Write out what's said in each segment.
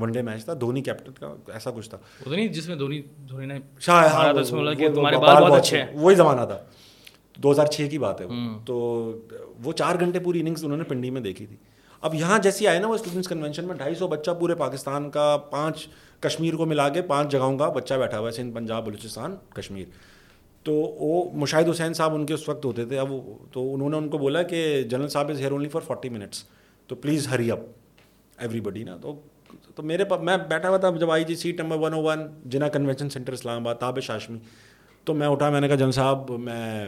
One day match تھا Dhoni captain کا ایسا کچھ تھا جس میں دھونی دھونی نے وہی زمانہ تھا دو ہزار چھ کی بات ہے تو وہ چار گھنٹے پوری اننگس انہوں نے پنڈی میں دیکھی تھی اب یہاں جیسی آئے نا وہ اسٹوڈنٹس کنونشن میں ڈھائی سو بچہ پورے پاکستان کا پانچ کشمیر کو ملا کے پانچ جگہوں کا بچہ بیٹھا ہوا ہے سندھ پنجاب بلوچستان کشمیر تو وہ مشاہد حسین صاحب ان کے اس وقت ہوتے تھے اب تو انہوں نے ان کو بولا کہ جنرل صاحب is here only for forty minutes تو please hurry up everybody نا تو تو میرے پاس میں بیٹھا ہوا تھا جب I G seat number one o one Jinnah convention centre Islamabad آباد تاب شاشمی۔ تو میں اٹھا، میں نے کہا جن صاحب، میں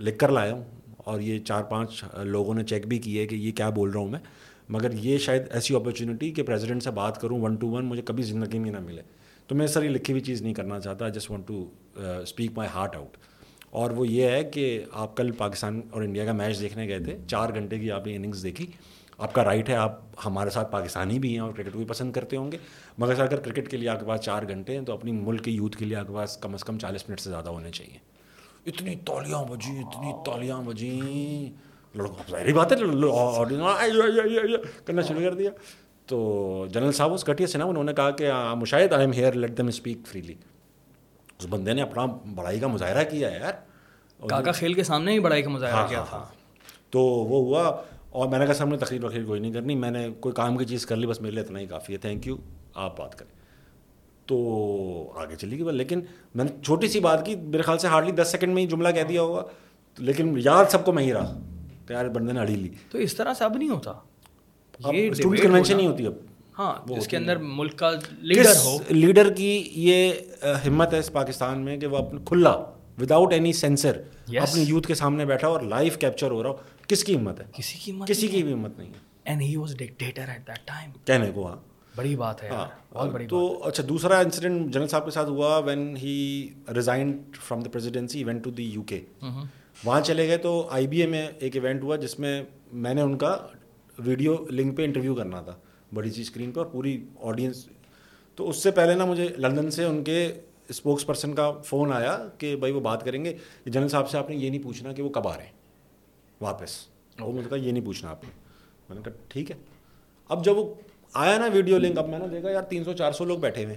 لکھ کر لایا ہوں اور یہ چار پانچ لوگوں نے چیک بھی کی ہے کہ یہ کیا بول رہا ہوں میں۔ مگر یہ شاید ایسی اپرچونیٹی کہ پریزیڈنٹ سے بات کروں ون ٹو ون مجھے کبھی زندگی میں نہ ملے۔ تو میں سر یہ لکھی ہوئی چیز نہیں کرنا چاہتا just want to speak my heart out اور وہ یہ ہے کہ آپ کل پاکستان اور انڈیا کا میچ دیکھنے گئے تھے۔ چار گھنٹے کی آپ نے اننگس دیکھی۔ آپ کا رائٹ ہے آپ ہمارے ساتھ پاکستانی بھی ہیں اور کرکٹ کو بھی پسند کرتے ہوں گے۔ مگر اگر کرکٹ کے لیے آپ کے پاس چار گھنٹے ہیں تو اپنی ملک کے یوتھ کے لیے آپ کے پاس کم از کم چالیس منٹ سے زیادہ ہونے چاہیے۔ اتنی تولیاں بجی اتنی تولیاں بجیں لڑکوں ظاہری بات ہے کرنا شروع کر دیا۔ تو جنرل صاحب اس کٹیا سے نا انہوں نے کہا کہ Mushahid I am here let them speak freely اس بندے نے اپنا بڑائی کا مظاہرہ کیا ہے یار۔ کاکا کھیل کے سامنے ہی بڑائی کا مظاہرہ ہاں، کیا ہاں، تھا۔ ہاں۔ تو وہ ہوا اور میں نے کہا سامنے تقریر وقیر کوئی نہیں کرنی میں نے کوئی کام کی چیز کر لی بس میرے لیے اتنا ہی کافی ہے تھینک یو آپ بات کریں۔ تو آگے چلی گئی لیکن میں نے چھوٹی سی بات کی میرے خیال سے ہارڈلی دس سیکنڈ میں ہی جملہ کہہ دیا ہوگا۔ لیکن یاد سب کو میں ہی رہا۔ کہ یار بندے نے اڑی لی۔ تو اس طرح سے اب نہیں ہوتا؟ یہ کنوینشن نہیں ہوتی اب۔ ہاں اس کے اندر ملک کا لیڈر ہو۔ لیڈر کی یہ ہمت ہے اس پاکستان میں کہ وہ اپنا کھلا وداؤٹ اینی سینسر اپنے یوتھ کے سامنے بیٹھا اور لائف کیپچر ہو رہا ہو۔ کس کی ہمت ہے؟ کسی کی ہمت کسی کی بھی ہمت نہیں ہے۔ And he was dictator at that time کہنے کو ہاں۔ بڑی بات ہے ہاں۔ تو اچھا دوسرا انسیڈنٹ جنرل صاحب کے ساتھ ہوا when he resigned from the presidency and went to the U K وہاں چلے گئے تو آئی بی اے میں ایک ایونٹ ہوا جس میں میں نے ان کا ویڈیو لنک پہ انٹرویو کرنا تھا بڑی سی اسکرین پہ اور پوری آڈینس تو اس سے پہلے نا مجھے لندن سے ان کے اسپوکس پرسن کا فون آیا کہ بھائی وہ بات کریں گے۔ جنرل صاحب سے آپ نے یہ نہیں پوچھنا کہ وہ کب آ رہے ہیں۔ واپس۔ وہ مجھے کہا یہ نہیں پوچھنا آپ نے۔ میں نے کہا ٹھیک ہے۔ اب جب وہ آیا نا ویڈیو لنک اب میں نے دیکھا یار تین سو چار سو لوگ بیٹھے ہوئے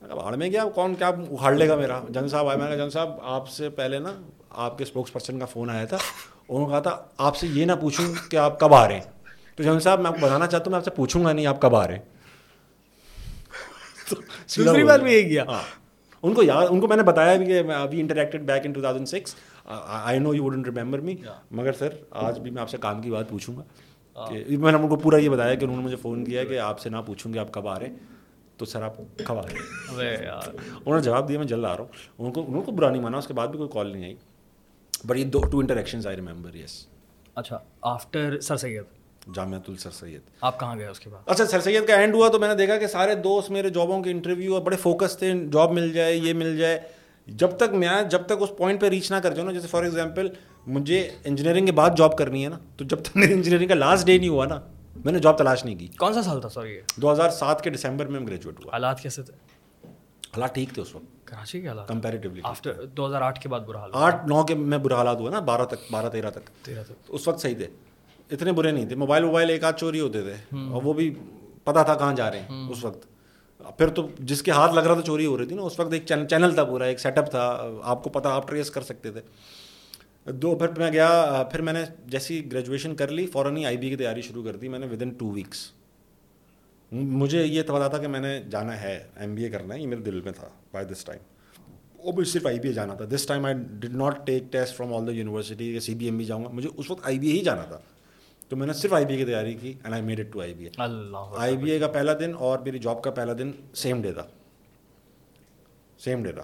بھاڑ میں گیا کون کیا اکھاڑ لے گا میرا؟ جن صاحب آیا میں نے کہا جن صاحب آپ سے پہلے نا آپ کے اسپوکس پرسن کا فون آیا تھا۔ انہوں نے کہا تھا آپ سے یہ نہ پوچھوں کہ آپ کب آ رہے ہیں۔ تو جن صاحب میں آپ کو بتانا چاہتا ہوں میں آپ سے پوچھوں گا نہیں آپ کب آ رہے ہیں۔ دوسری بار بھی یہ ہاں۔ ان کو یاد ان کو میں نے بتایا بھی کہ میں ابھی interacted back in two thousand six I know you wouldn't remember me مگر سر آج بھی میں آپ سے کام کی بات پوچھوں گا کہ میں نے ان کو پورا یہ بتایا کہ انہوں نے مجھے فون کیا کہ آپ سے نہ پوچھوں گے آپ کب آ رہے ہیں تو سر آپ کب آ رہے ہیں؟ انہوں نے جواب دیا میں جلد آ رہا ہوں۔ ان کو انہوں کو برا نہیں مانا اس کے بعد بھی کوئی کال نہیں آئی۔ بٹ یہ دو two interaction I remember yes اچھا آفٹر سر سید۔ جامعۃ السر سید۔ آپ کہاں گئے اس کے بعد؟ اچھا سر سید کا اینڈ ہوا تو میں نے دیکھا کہ سارے دوست میرے جابوں کے انٹرویو بڑے فوکس تھے جاب مل جائے یہ مل جائے۔ جب تک میں جب تک اس پوائنٹ پہ ریچ نہ کر جاؤں نا جیسے فار ایگزامپل مجھے انجینئرنگ کے بعد جاب کرنی ہے نا تو جب تک میری انجینئرنگ کا لاسٹ ڈے نہیں ہوا نا میں نے جاب تلاش نہیں کی۔ کون سا سال تھا؟ سر یہ دو ہزار سات کے دسمبر میں گریجویٹ ہوا۔ حالات کیسے تھے؟ حالات ٹھیک تھے اس وقت۔ کراچی کے حالات۔ کمپیریٹیولی آفٹر دو ہزار آٹھ کے بعد برا حال۔ آٹھ نو کے میں برا حالات ہوا نا بارہ تک بارہ تیرہ تک۔ تیرہ تک۔ اس وقت صحیح تھے۔ اتنے برے نہیں تھے۔ موبائل ووبائل ایک آدھ چوری ہوتے تھے۔ اور وہ بھی پتا تھا کہاں جا رہے ہیں اس وقت۔ پھر تو جس کے ہاتھ لگ رہا تھا چوری ہو رہی تھی نا، اس وقت ایک چینل تھا پورا، ایک سیٹ اپ تھا، آپ کو پتا آپ ٹریس کر سکتے تھے۔ دو، پھر میں گیا، پھر میں نے جیسی گریجویشن کر لی، فوراً ہی آئی بی کی تیاری شروع کر دی، میں نے ود ان ٹو ویکس مجھے یہ تو پتا تھا کہ میں نے جانا ہے ایم بی اے کرنا ہے، یہ میرے دل میں تھا بائی دس ٹائم وہ بھی صرف آئی بی اے جانا تھا۔ This time I did not take test from all the university C B M B جاؤں گا۔ مجھے اس وقت آئی بی اے ہی جانا تھا۔ تو میں نے صرف آئی بی اے کی تیاری کی and I made it to I B A I B A کا پہلا دن اور میری جاب کا پہلا دن سیم ڈے تھا. سیم ڈے تھا.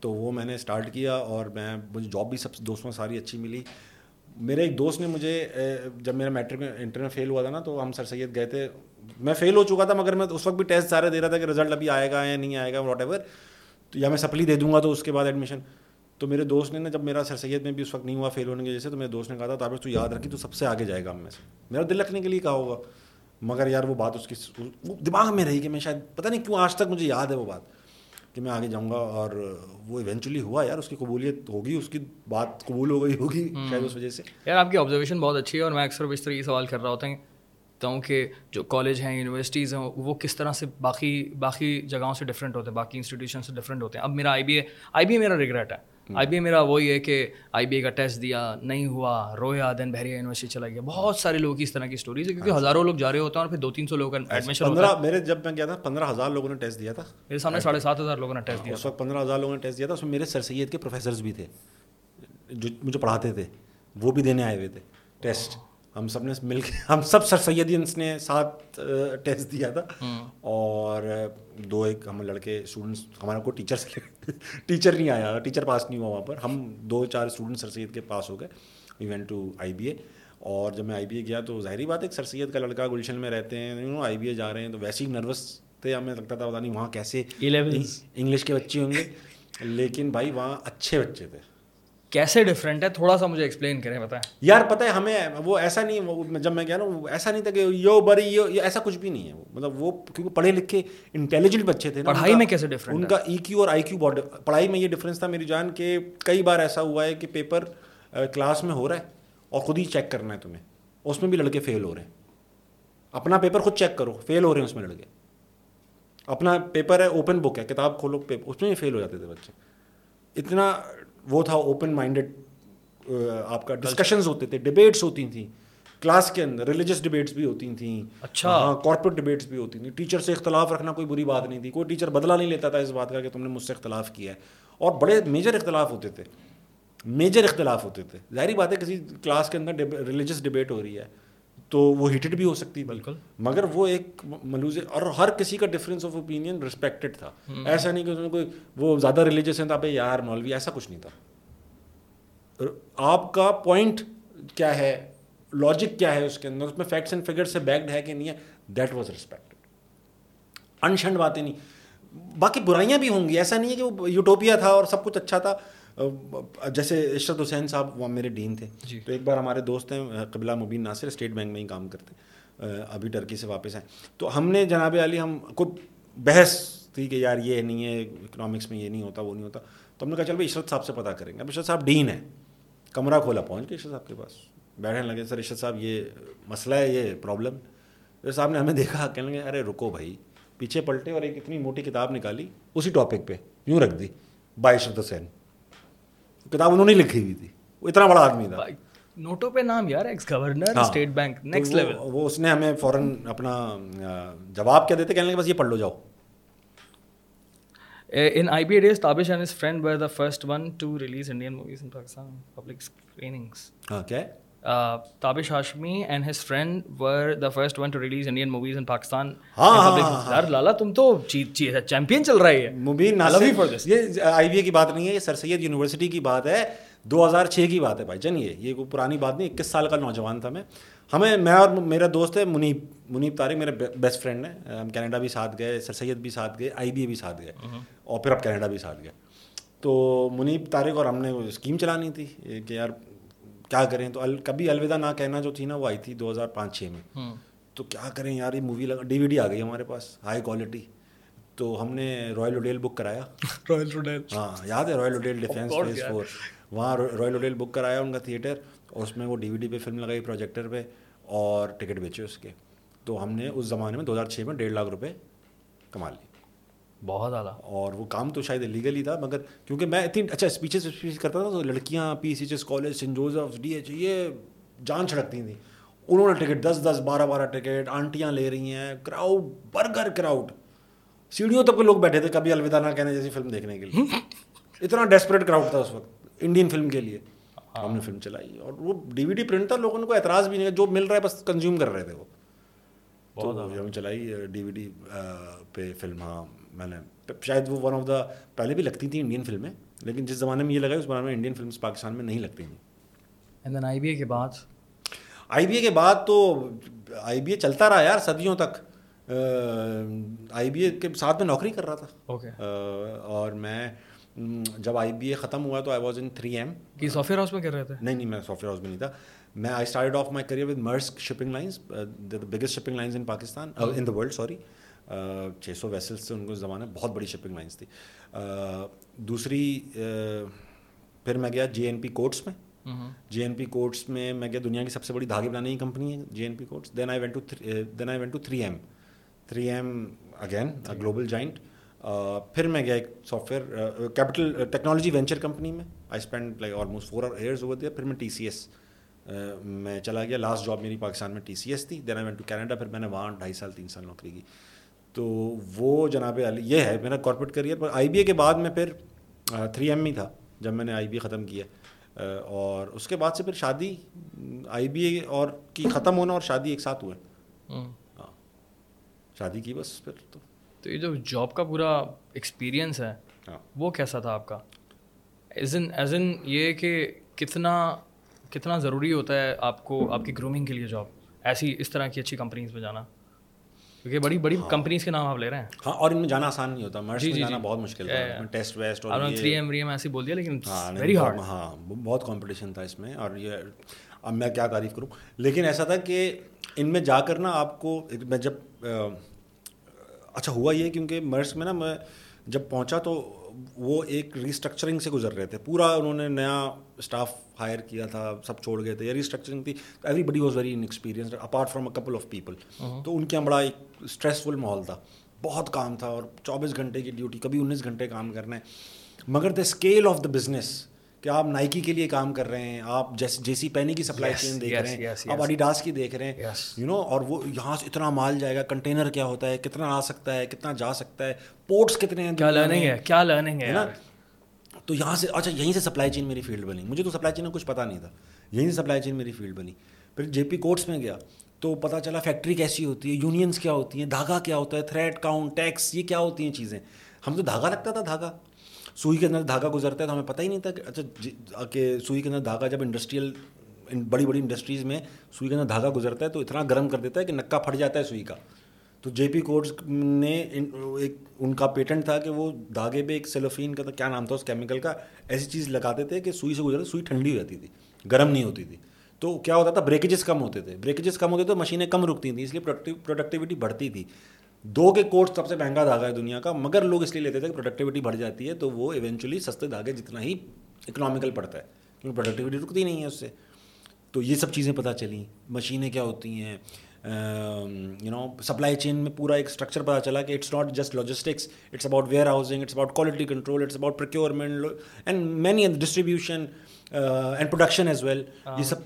تو وہ میں نے اسٹارٹ کیا اور میں مجھے جاب بھی سب دوستوں میں ساری اچھی ملی. میرے ایک دوست نے مجھے جب میرا میٹرک میں انٹر میں فیل ہوا تھا نا تو ہم سر سید گئے تھے. میں فیل ہو چکا تھا مگر میں اس وقت بھی ٹیسٹ سارے دے رہا تھا کہ رزلٹ ابھی آئے گا یا نہیں آئے گا واٹ ایور تو یا میں سپلی دے دوں گا تو اس کے بعد ایڈمیشن تو میرے دوست نے نا جب میرا سر سید میں بھی اس وقت نہیں ہوا فیل ہونے کی جیسے تو میرے دوست نے کہا تھا تابش تو یاد رکھی تو سب سے آگے جائے گا ہم میں سے۔ میرا دل رکھنے کے لیے کہا ہوگا مگر یار وہ بات اس کی وہ دماغ میں رہی کہ میں شاید پتہ نہیں کیوں آج تک مجھے یاد ہے وہ بات کہ میں آگے جاؤں گا اور وہ ایونچولی ہوا یار اس کی قبولیت ہوگی اس کی بات قبول ہو گئی ہوگی شاید اس وجہ سے۔ یار آپ کی آبزرویشن بہت اچھی ہے اور میں اکثر طرح یہ سوال کر رہا ہوتا ہوں کہ جو کالج ہیں یونیورسٹیز ہیں وہ کس طرح سے باقی باقی جگہوں سے ڈفرینٹ ہوتے ہیں باقی انسٹیٹیوشن سے ڈفرینٹ ہوتے ہیں۔ اب میرا آئی بی اے آئی بی اے میرا ریگریٹ ہے۔ آئی بی اے میرا وہی ہے کہ آئی بی اے کا ٹیسٹ دیا نہیں ہوا رویا دین بحریہ یونیورسٹی چلا گیا۔ بہت سارے لوگوں کی اس طرح کی اسٹوریز ہے کیونکہ ہزاروں لوگ جا رہے ہوتے ہیں اور پھر دو تین سو لوگوں کا ایڈمیشن پندرہ میرے جب میں گیا تھا پندرہ ہزار لوگوں نے ٹیسٹ دیا تھا۔ میرے سامنے ساڑھے سات ہزار لوگوں نے ٹیسٹ دیا اس وقت پندرہ ہزار لوگوں نے ٹیسٹ دیا تھا اس میں میرے سر سید کے پروفیسرز بھی تھے جو مجھے پڑھاتے تھے وہ بھی دینے آئے ہوئے تھے۔ ٹیسٹ ہم سب نے مل کے ہم سب سر سیدینس نے ساتھ ٹیسٹ دیا تھا۔ اور دو ایک ہم لڑکے اسٹوڈنٹس ہمارا کوئی ٹیچر سے ٹیچر نہیں آیا ٹیچر پاس نہیں ہوا وہاں پر۔ ہم دو چار اسٹوڈنٹ سر سید کے پاس ہو گئے۔ And went to I B A اور جب میں آئی بی اے گیا تو ظاہری بات ہے سر سید کا لڑکا گلشن میں رہتے ہیں آئی بی اے جا رہے ہیں تو ویسے ہی نروس تھے ہمیں لگتا تھا پتا نہیں وہاں کیسے انگلش کے بچے ہوں گے۔ لیکن بھائی وہاں اچھے بچے تھے۔ کیسے ڈفرینٹ ہے؟ تھوڑا سا مجھے ایکسپلین کریں بتائیں۔ یار پتہ ہے ہمیں وہ ایسا نہیں جب میں کہہ رہا ہوں ایسا نہیں تھا کہ یو بری یو ایسا کچھ بھی نہیں ہے۔ وہ مطلب وہ کیونکہ پڑھے لکھے انٹیلیجنٹ بچے تھے پڑھائی میں کیسے ڈفرینٹ ان کا ای کیو اور آئی کیو بہت پڑھائی میں یہ ڈفرینس تھا میری جان کہ کئی بار ایسا ہوا ہے کہ پیپر کلاس میں ہو رہا ہے اور خود ہی چیک کرنا ہے تمہیں۔ اس میں بھی لڑکے فیل ہو رہے ہیں۔ اپنا پیپر خود چیک کرو فیل ہو رہے ہیں اس میں لڑکے۔ اپنا پیپر ہے اوپن بک ہے کتاب کھولو پیپر اس میں بھی فیل ہو جاتے تھے بچے۔ اتنا وہ تھا اوپن مائنڈیڈ آپ کا ڈسکشنز ہوتے تھے ڈبیٹس ہوتی تھیں کلاس کے اندر ریلیجس ڈبیٹس بھی ہوتی تھیں اچھا. ہاں کارپوریٹ ڈبیٹس بھی ہوتی تھیں۔ ٹیچر سے اختلاف رکھنا کوئی بری بات نہیں تھی کوئی ٹیچر بدلا نہیں لیتا تھا اس بات کا کہ تم نے مجھ سے اختلاف کیا ہے۔ اور بڑے میجر اختلاف ہوتے تھے میجر اختلاف ہوتے تھے۔ ظاہری بات ہے کسی کلاس کے اندر ریلیجس ڈبیٹ ہو رہی ہے۔ تو وہ ہیٹڈ بھی ہو سکتی بالکل۔ مگر وہ ایک ملوز اور ہر کسی کا ڈفرینس آف اوپینین رسپیکٹڈ تھا۔ ایسا نہیں کہ اس میں کوئی وہ زیادہ ریلیجس ہیں تو یار مولوی ایسا کچھ نہیں تھا۔ آپ کا پوائنٹ کیا ہے؟ لاجک کیا ہے اس کے اندر؟ اس میں فیکٹس اینڈ فگر سے بیکڈ ہے کہ نہیں ہے؟ دیٹ واز ریسپیکٹڈ انشنڈ باتیں نہیں۔ باقی برائیاں بھی ہوں گی۔ ایسا نہیں ہے کہ وہ یوٹوپیا تھا اور سب کچھ اچھا تھا۔ جیسے عشرت حسین صاحب وہ میرے ڈین تھے جی۔ تو ایک بار ہمارے دوست ہیں قبلہ مبین ناصر اسٹیٹ بینک میں ہی کام کرتے ابھی ٹرکی سے واپس ہیں۔ تو ہم نے جناب علی ہم کو بحث تھی کہ یار یہ نہیں ہے اکنامکس میں یہ نہیں ہوتا وہ نہیں ہوتا۔ تو ہم نے کہا چل بھائی عشرت صاحب سے پتہ کریں گے۔ اب عشرت صاحب ڈین ہے کمرہ کھولا پہنچ گئے عشرت صاحب کے پاس۔ بیٹھنے لگے سر عشرت صاحب یہ مسئلہ ہے یہ پرابلم عشرت صاحب نے ہمیں دیکھا کہنے لگے ارے رکو بھائی پیچھے پلٹے اور ایک اتنی موٹی کتاب نکالی اسی ٹاپک پہ یوں رکھ دی بائی عشرت حسین کتاب انہوں نے لکھی ہوئی تھی۔ وہ اتنا بڑا آدمی تھا۔ نوٹوں پہ نام یار ex governor State Bank next level وہ اس نے ہمیں فوراً اپنا جواب کیا دیتے کہنے لگے بس یہ پڑھ لو جاؤ۔ In I B days Tabish and his friend were the first one to release Indian movies in Pakistan public screenings ہاں کیا Tabish Hashmi and his friend were the first one to release Indian movies in Pakistan یار لالا تم تو champion چل رہا ہے مبین ناصر یہ آئی بی اے کی بات نہیں ہے یہ سر سید یونیورسٹی کی بات ہے دو ہزار چھ کی بات ہے بھائی جان یہ یہ کوئی پرانی بات نہیں اکیس سال کا نوجوان تھا میں ہمیں میں اور میرا دوست ہے منیب منیب طارق میرے بیسٹ فرینڈ ہیں ہم کینیڈا بھی ساتھ گئے سر سید بھی ساتھ گئے آئی بی اے بھی ساتھ گئے اور پھر اب کینیڈا بھی ساتھ گئے تو منیب طارق اور ہم نے وہ اسکیم چلانی تھی کہ یار کیا کریں؟ تو کبھی الوداع نہ کہنا جو تھی نا وہ آئی تھی دو ہزار پانچ چھ میں۔ تو کیا کریں یار یہ مووی لگا ڈی وی ڈی آ گئی ہمارے پاس ہائی کوالٹی تو ہم نے رائل ہوٹیل بک کرایا۔ رائل ہوٹیل ہاں یاد ہے royal hotel defence phase four وہاں رائل ہوٹیل بک کرایا ان کا تھیٹر اور اس میں وہ ڈی وی ڈی پہ فلم لگائی پروجیکٹر پہ اور ٹکٹ بیچے اس کے۔ تو ہم نے اس زمانے میں دو ہزار چھ میں ڈیڑھ لاکھ روپے کما لی بہت زیادہ۔ اور وہ کام تو شاید لیگل ہی تھا مگر کیونکہ میں اتنی اچھا اسپیچز اسپیچ کرتا تھا تو لڑکیاں P C H college saint Joseph D H یہ جان چھڑکتی تھیں۔ انہوں نے ٹکٹ دس دس بارہ بارہ ٹکٹ آنٹیاں لے رہی ہیں کراؤڈ برگر کراؤڈ سیڑھیوں تک لوگ بیٹھے تھے کبھی الوداع نہ کہنے جیسی فلم دیکھنے کے لیے۔ اتنا ڈیسپریٹ کراؤڈ تھا اس وقت انڈین فلم کے لیے۔ ہم نے فلم چلائی اور وہ ڈی وی ڈی پرنٹ تھا لوگوں کوئی اعتراض بھی نہیں جو مل رہا ہے بس کنزیوم کر رہے تھے وہ۔ تو ہم چلائی ڈی وی ڈی پہ فلم ہاں۔ میں نے شاید وہ ون آف دا پہلے بھی لگتی تھیں انڈین فلمیں لیکن جس زمانے میں یہ لگا اس زمانے میں انڈین فلمس پاکستان میں نہیں لگتی تھیں آئی بی اے کے بعد؟ آئی بی اے کے بعد تو آئی بی اے چلتا رہا یار صدیوں تک۔ آئی بی اے کے ساتھ میں نوکری کر رہا تھا۔ اور میں جب آئی بی اے ختم ہوا تو I was in three M کی سافٹ ویئر ہاؤس میں کر رہے تھے؟ نہیں نہیں میں سافٹ ویئر ہاؤس میں نہیں تھا۔ میں I start of my career with Maersk shipping lines biggest shipping lines in Pakistan in the world sorry چھ سو ویسلس تھے ان کو زمانے بہت بڑی شپنگ لائنس تھی۔ دوسری پھر میں گیا جے این پی کوٹس میں۔ جے این پی کوٹس میں میں کیا دنیا کی سب سے بڑی دھاگے بنانے کی کمپنی ہے J and P Coats then I went to then I went to three M three M again global giant پھر میں گیا ایک software capital technology venture company میں۔ I spend like almost four years over دیا پھر میں T C S میں چلا گیا۔ لاسٹ جاب میری پاکستان میں ٹی سی ایس تھی۔ Then I went to Canada پھر میں نے وہاں ڈھائی سال تین سال نوکری کی۔ تو وہ جناب علی یہ ہے میرا کارپوریٹ کریئر پر آئی بی اے کے بعد میں پھر تھری ایم ہی تھا جب میں نے آئی بی اے ختم کیا۔ اور اس کے بعد سے پھر شادی آئی بی اے اور کی ختم ہونا اور شادی ایک ساتھ ہوئے۔ ہاں۔ شادی کی بس پھر تو۔ تو یہ جو جاب کا پورا ایکسپیرئنس ہے ہاں۔ وہ کیسا تھا آپ کا؟ ایز ان ایز ان یہ کہ کتنا کتنا ضروری ہوتا ہے آپ کو آپ کی گرومنگ کے لیے جاب ایسی اس طرح کی اچھی کمپنیز میں جانا۔ کیونکہ بڑی بڑی کمپنیز کے نام آپ لے رہے ہیں۔ ہاں اور ان میں جانا آسان نہیں ہوتا مرش میں جانا بہت مشکل تھا۔ ٹیسٹ ویسٹ اور آپ نے تھری ایم وی ایم ایسے بول دیا لیکن ہاں ویری ہارڈ ہاں بہت کمپٹیشن تھا اس میں۔ اور یہ اب میں کیا تعریف کروں؟ لیکن ایسا تھا کہ ان میں جا کر نا آپ کو میں جب اچھا ہوا یہ کیونکہ مرس میں نا میں جب پہنچا تو وہ ایک ریسٹرکچرنگ سے گزر رہے تھے۔ پورا انہوں نے نیا اسٹاف ہائر کیا تھا سب چھوڑ گئے تھے۔ یا ریسٹرکچرنگ تھی۔ Everybody was very in experience apart from a couple of people تو ان کے یہاں بڑا ایک اسٹریسفل ماحول تھا۔ بہت کام تھا اور چوبیس گھنٹے کی ڈیوٹی کبھی انیس گھنٹے کام کرنا ہے مگر the scale of the business کہ آپ نائکی کے لیے کام کر رہے ہیں آپ جیسے جے سی پینی کی سپلائی چین دیکھ رہے ہیں آپ اڈیڈاس کی دیکھ رہے ہیں یو نو اور وہ یہاں سے اتنا مال جائے گا کنٹینر کیا ہوتا ہے کتنا آ سکتا ہے کتنا جا سکتا ہے پورٹس کتنے ہیں کیا لرننگ ہے کیا لرننگ ہے نا؟ تو یہاں سے اچھا یہیں سے سپلائی چین میری فیلڈ بنی۔ مجھے تو سپلائی چین میں کچھ پتا نہیں تھا۔ یہیں سے سپلائی چین میری فیلڈ بنی۔ پھر جے پی کوٹس میں گیا۔ تو پتہ چلا فیکٹری کیسی ہوتی ہے یونینس کیا ہوتی ہیں دھاگا کیا ہوتا ہے تھریڈ کاؤنٹ ٹیکس یہ کیا ہوتی ہیں چیزیں؟ ہم تو دھاگا لگتا تھا دھاگا۔ سوئی کے اندر دھاگا گزرتا ہے تو ہمیں پتہ ہی نہیں تھا کہ اچھا جی، کہ سوئی کے اندر دھاگا جب انڈسٹریل بڑی بڑی انڈسٹریز میں سوئی کے اندر دھاگا گزرتا ہے تو اتنا گرم کر دیتا ہے کہ نکا پھٹ جاتا ہے سوئی کا۔ تو جے پی کوڈس نے ایک ان کا پیٹنٹ تھا کہ وہ دھاگے پہ ایک سیلوفین کا کیا نام تھا اس کیمیکل کا؟ ایسی چیز لگاتے تھے کہ سوئی سے گزرتے سوئی ٹھنڈی ہو جاتی تھی، گرم نہیں ہوتی تھی۔ تو کیا ہوتا تھا؟ بریکیجز کم ہوتے تھے۔ بریکیجز کم ہوتے تو مشینیں کم رکتی تھیں، اس لیے پروڈکٹیوٹی بڑھتی تھی۔ دو کے کوٹ سب سے مہنگا دھاگا ہے دنیا کا مگر لوگ اس لیے لیتے تھے کہ پروڈکٹیوٹی بڑھ جاتی ہے تو وہ ایونچولی سستے دھاگے جتنا ہی اکنامیکل پڑتا ہے کیونکہ پروڈکٹیوٹی رکتی نہیں ہے اس سے۔ تو یہ سب چیزیں پتہ چلیں مشینیں کیا ہوتی ہیں یو نو سپلائی چین میں پورا ایک اسٹرکچر پتہ چلا کہ it's not just logistics it's about warehousing it's about quality control it's about procurement and many distribution and production as well یہ سب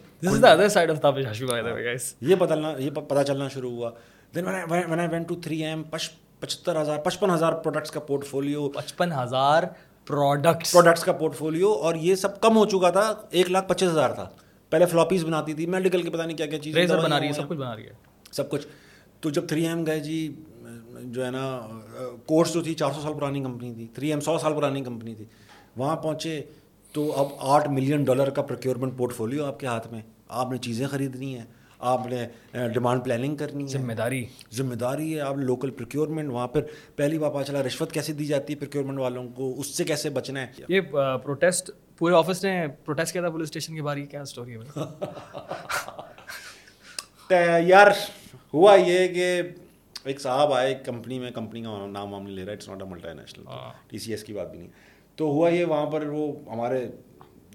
یہ بدلنا یہ پتہ چلنا شروع ہوا۔ Then when I went to three M پچہتر ہزار پچپن ہزار پروڈکٹس کا پورٹ فولیو پچپن ہزار پروڈکٹس پروڈکٹس کا پورٹ فولیو اور یہ سب کم ہو چکا تھا ایک لاکھ پچیس ہزار تھا۔ پہلے فلاپیز بناتی تھی میڈیکل کے پتہ نہیں کیا کیا چیزیں بنا رہی ہے سب کچھ بنا رہی ہے۔ سب کچھ۔ تو جب تھری ایم گئے جی جو ہے نا کورس جو تھی چار سو سال پرانی کمپنی تھی۔ تھری ایم سو سال پرانی کمپنی تھی۔ وہاں پہنچے تو اب آٹھ ملین ڈالر کا پروکیورمنٹ پورٹ فولیو آپ کے ہاتھ میں۔ آپ نے چیزیں خریدنی ہیں۔ آپ نے ڈیمانڈ پلاننگ کرنی ہے. ذمہ داری. ذمہ داری ہے. آپ لوکل پروکیورمنٹ وہاں پر پہلی بار پتا چلا رشوت کیسے دی جاتی ہے پروکیورمنٹ والوں کو؟ اس سے کیسے بچنا ہے؟ یہ پروٹیسٹ پورے آفس نے پروٹیسٹ کیا تھا پولیس اسٹیشن کے بارے کیا اسٹوری ہے یار ہوا یہ کہ ایک صاحب آئے کمپنی میں کمپنی کا نام وام نہیں لے رہا it's not a multinational T C S کی بات بھی نہیں تو ہوا یہ وہاں پر وہ ہمارے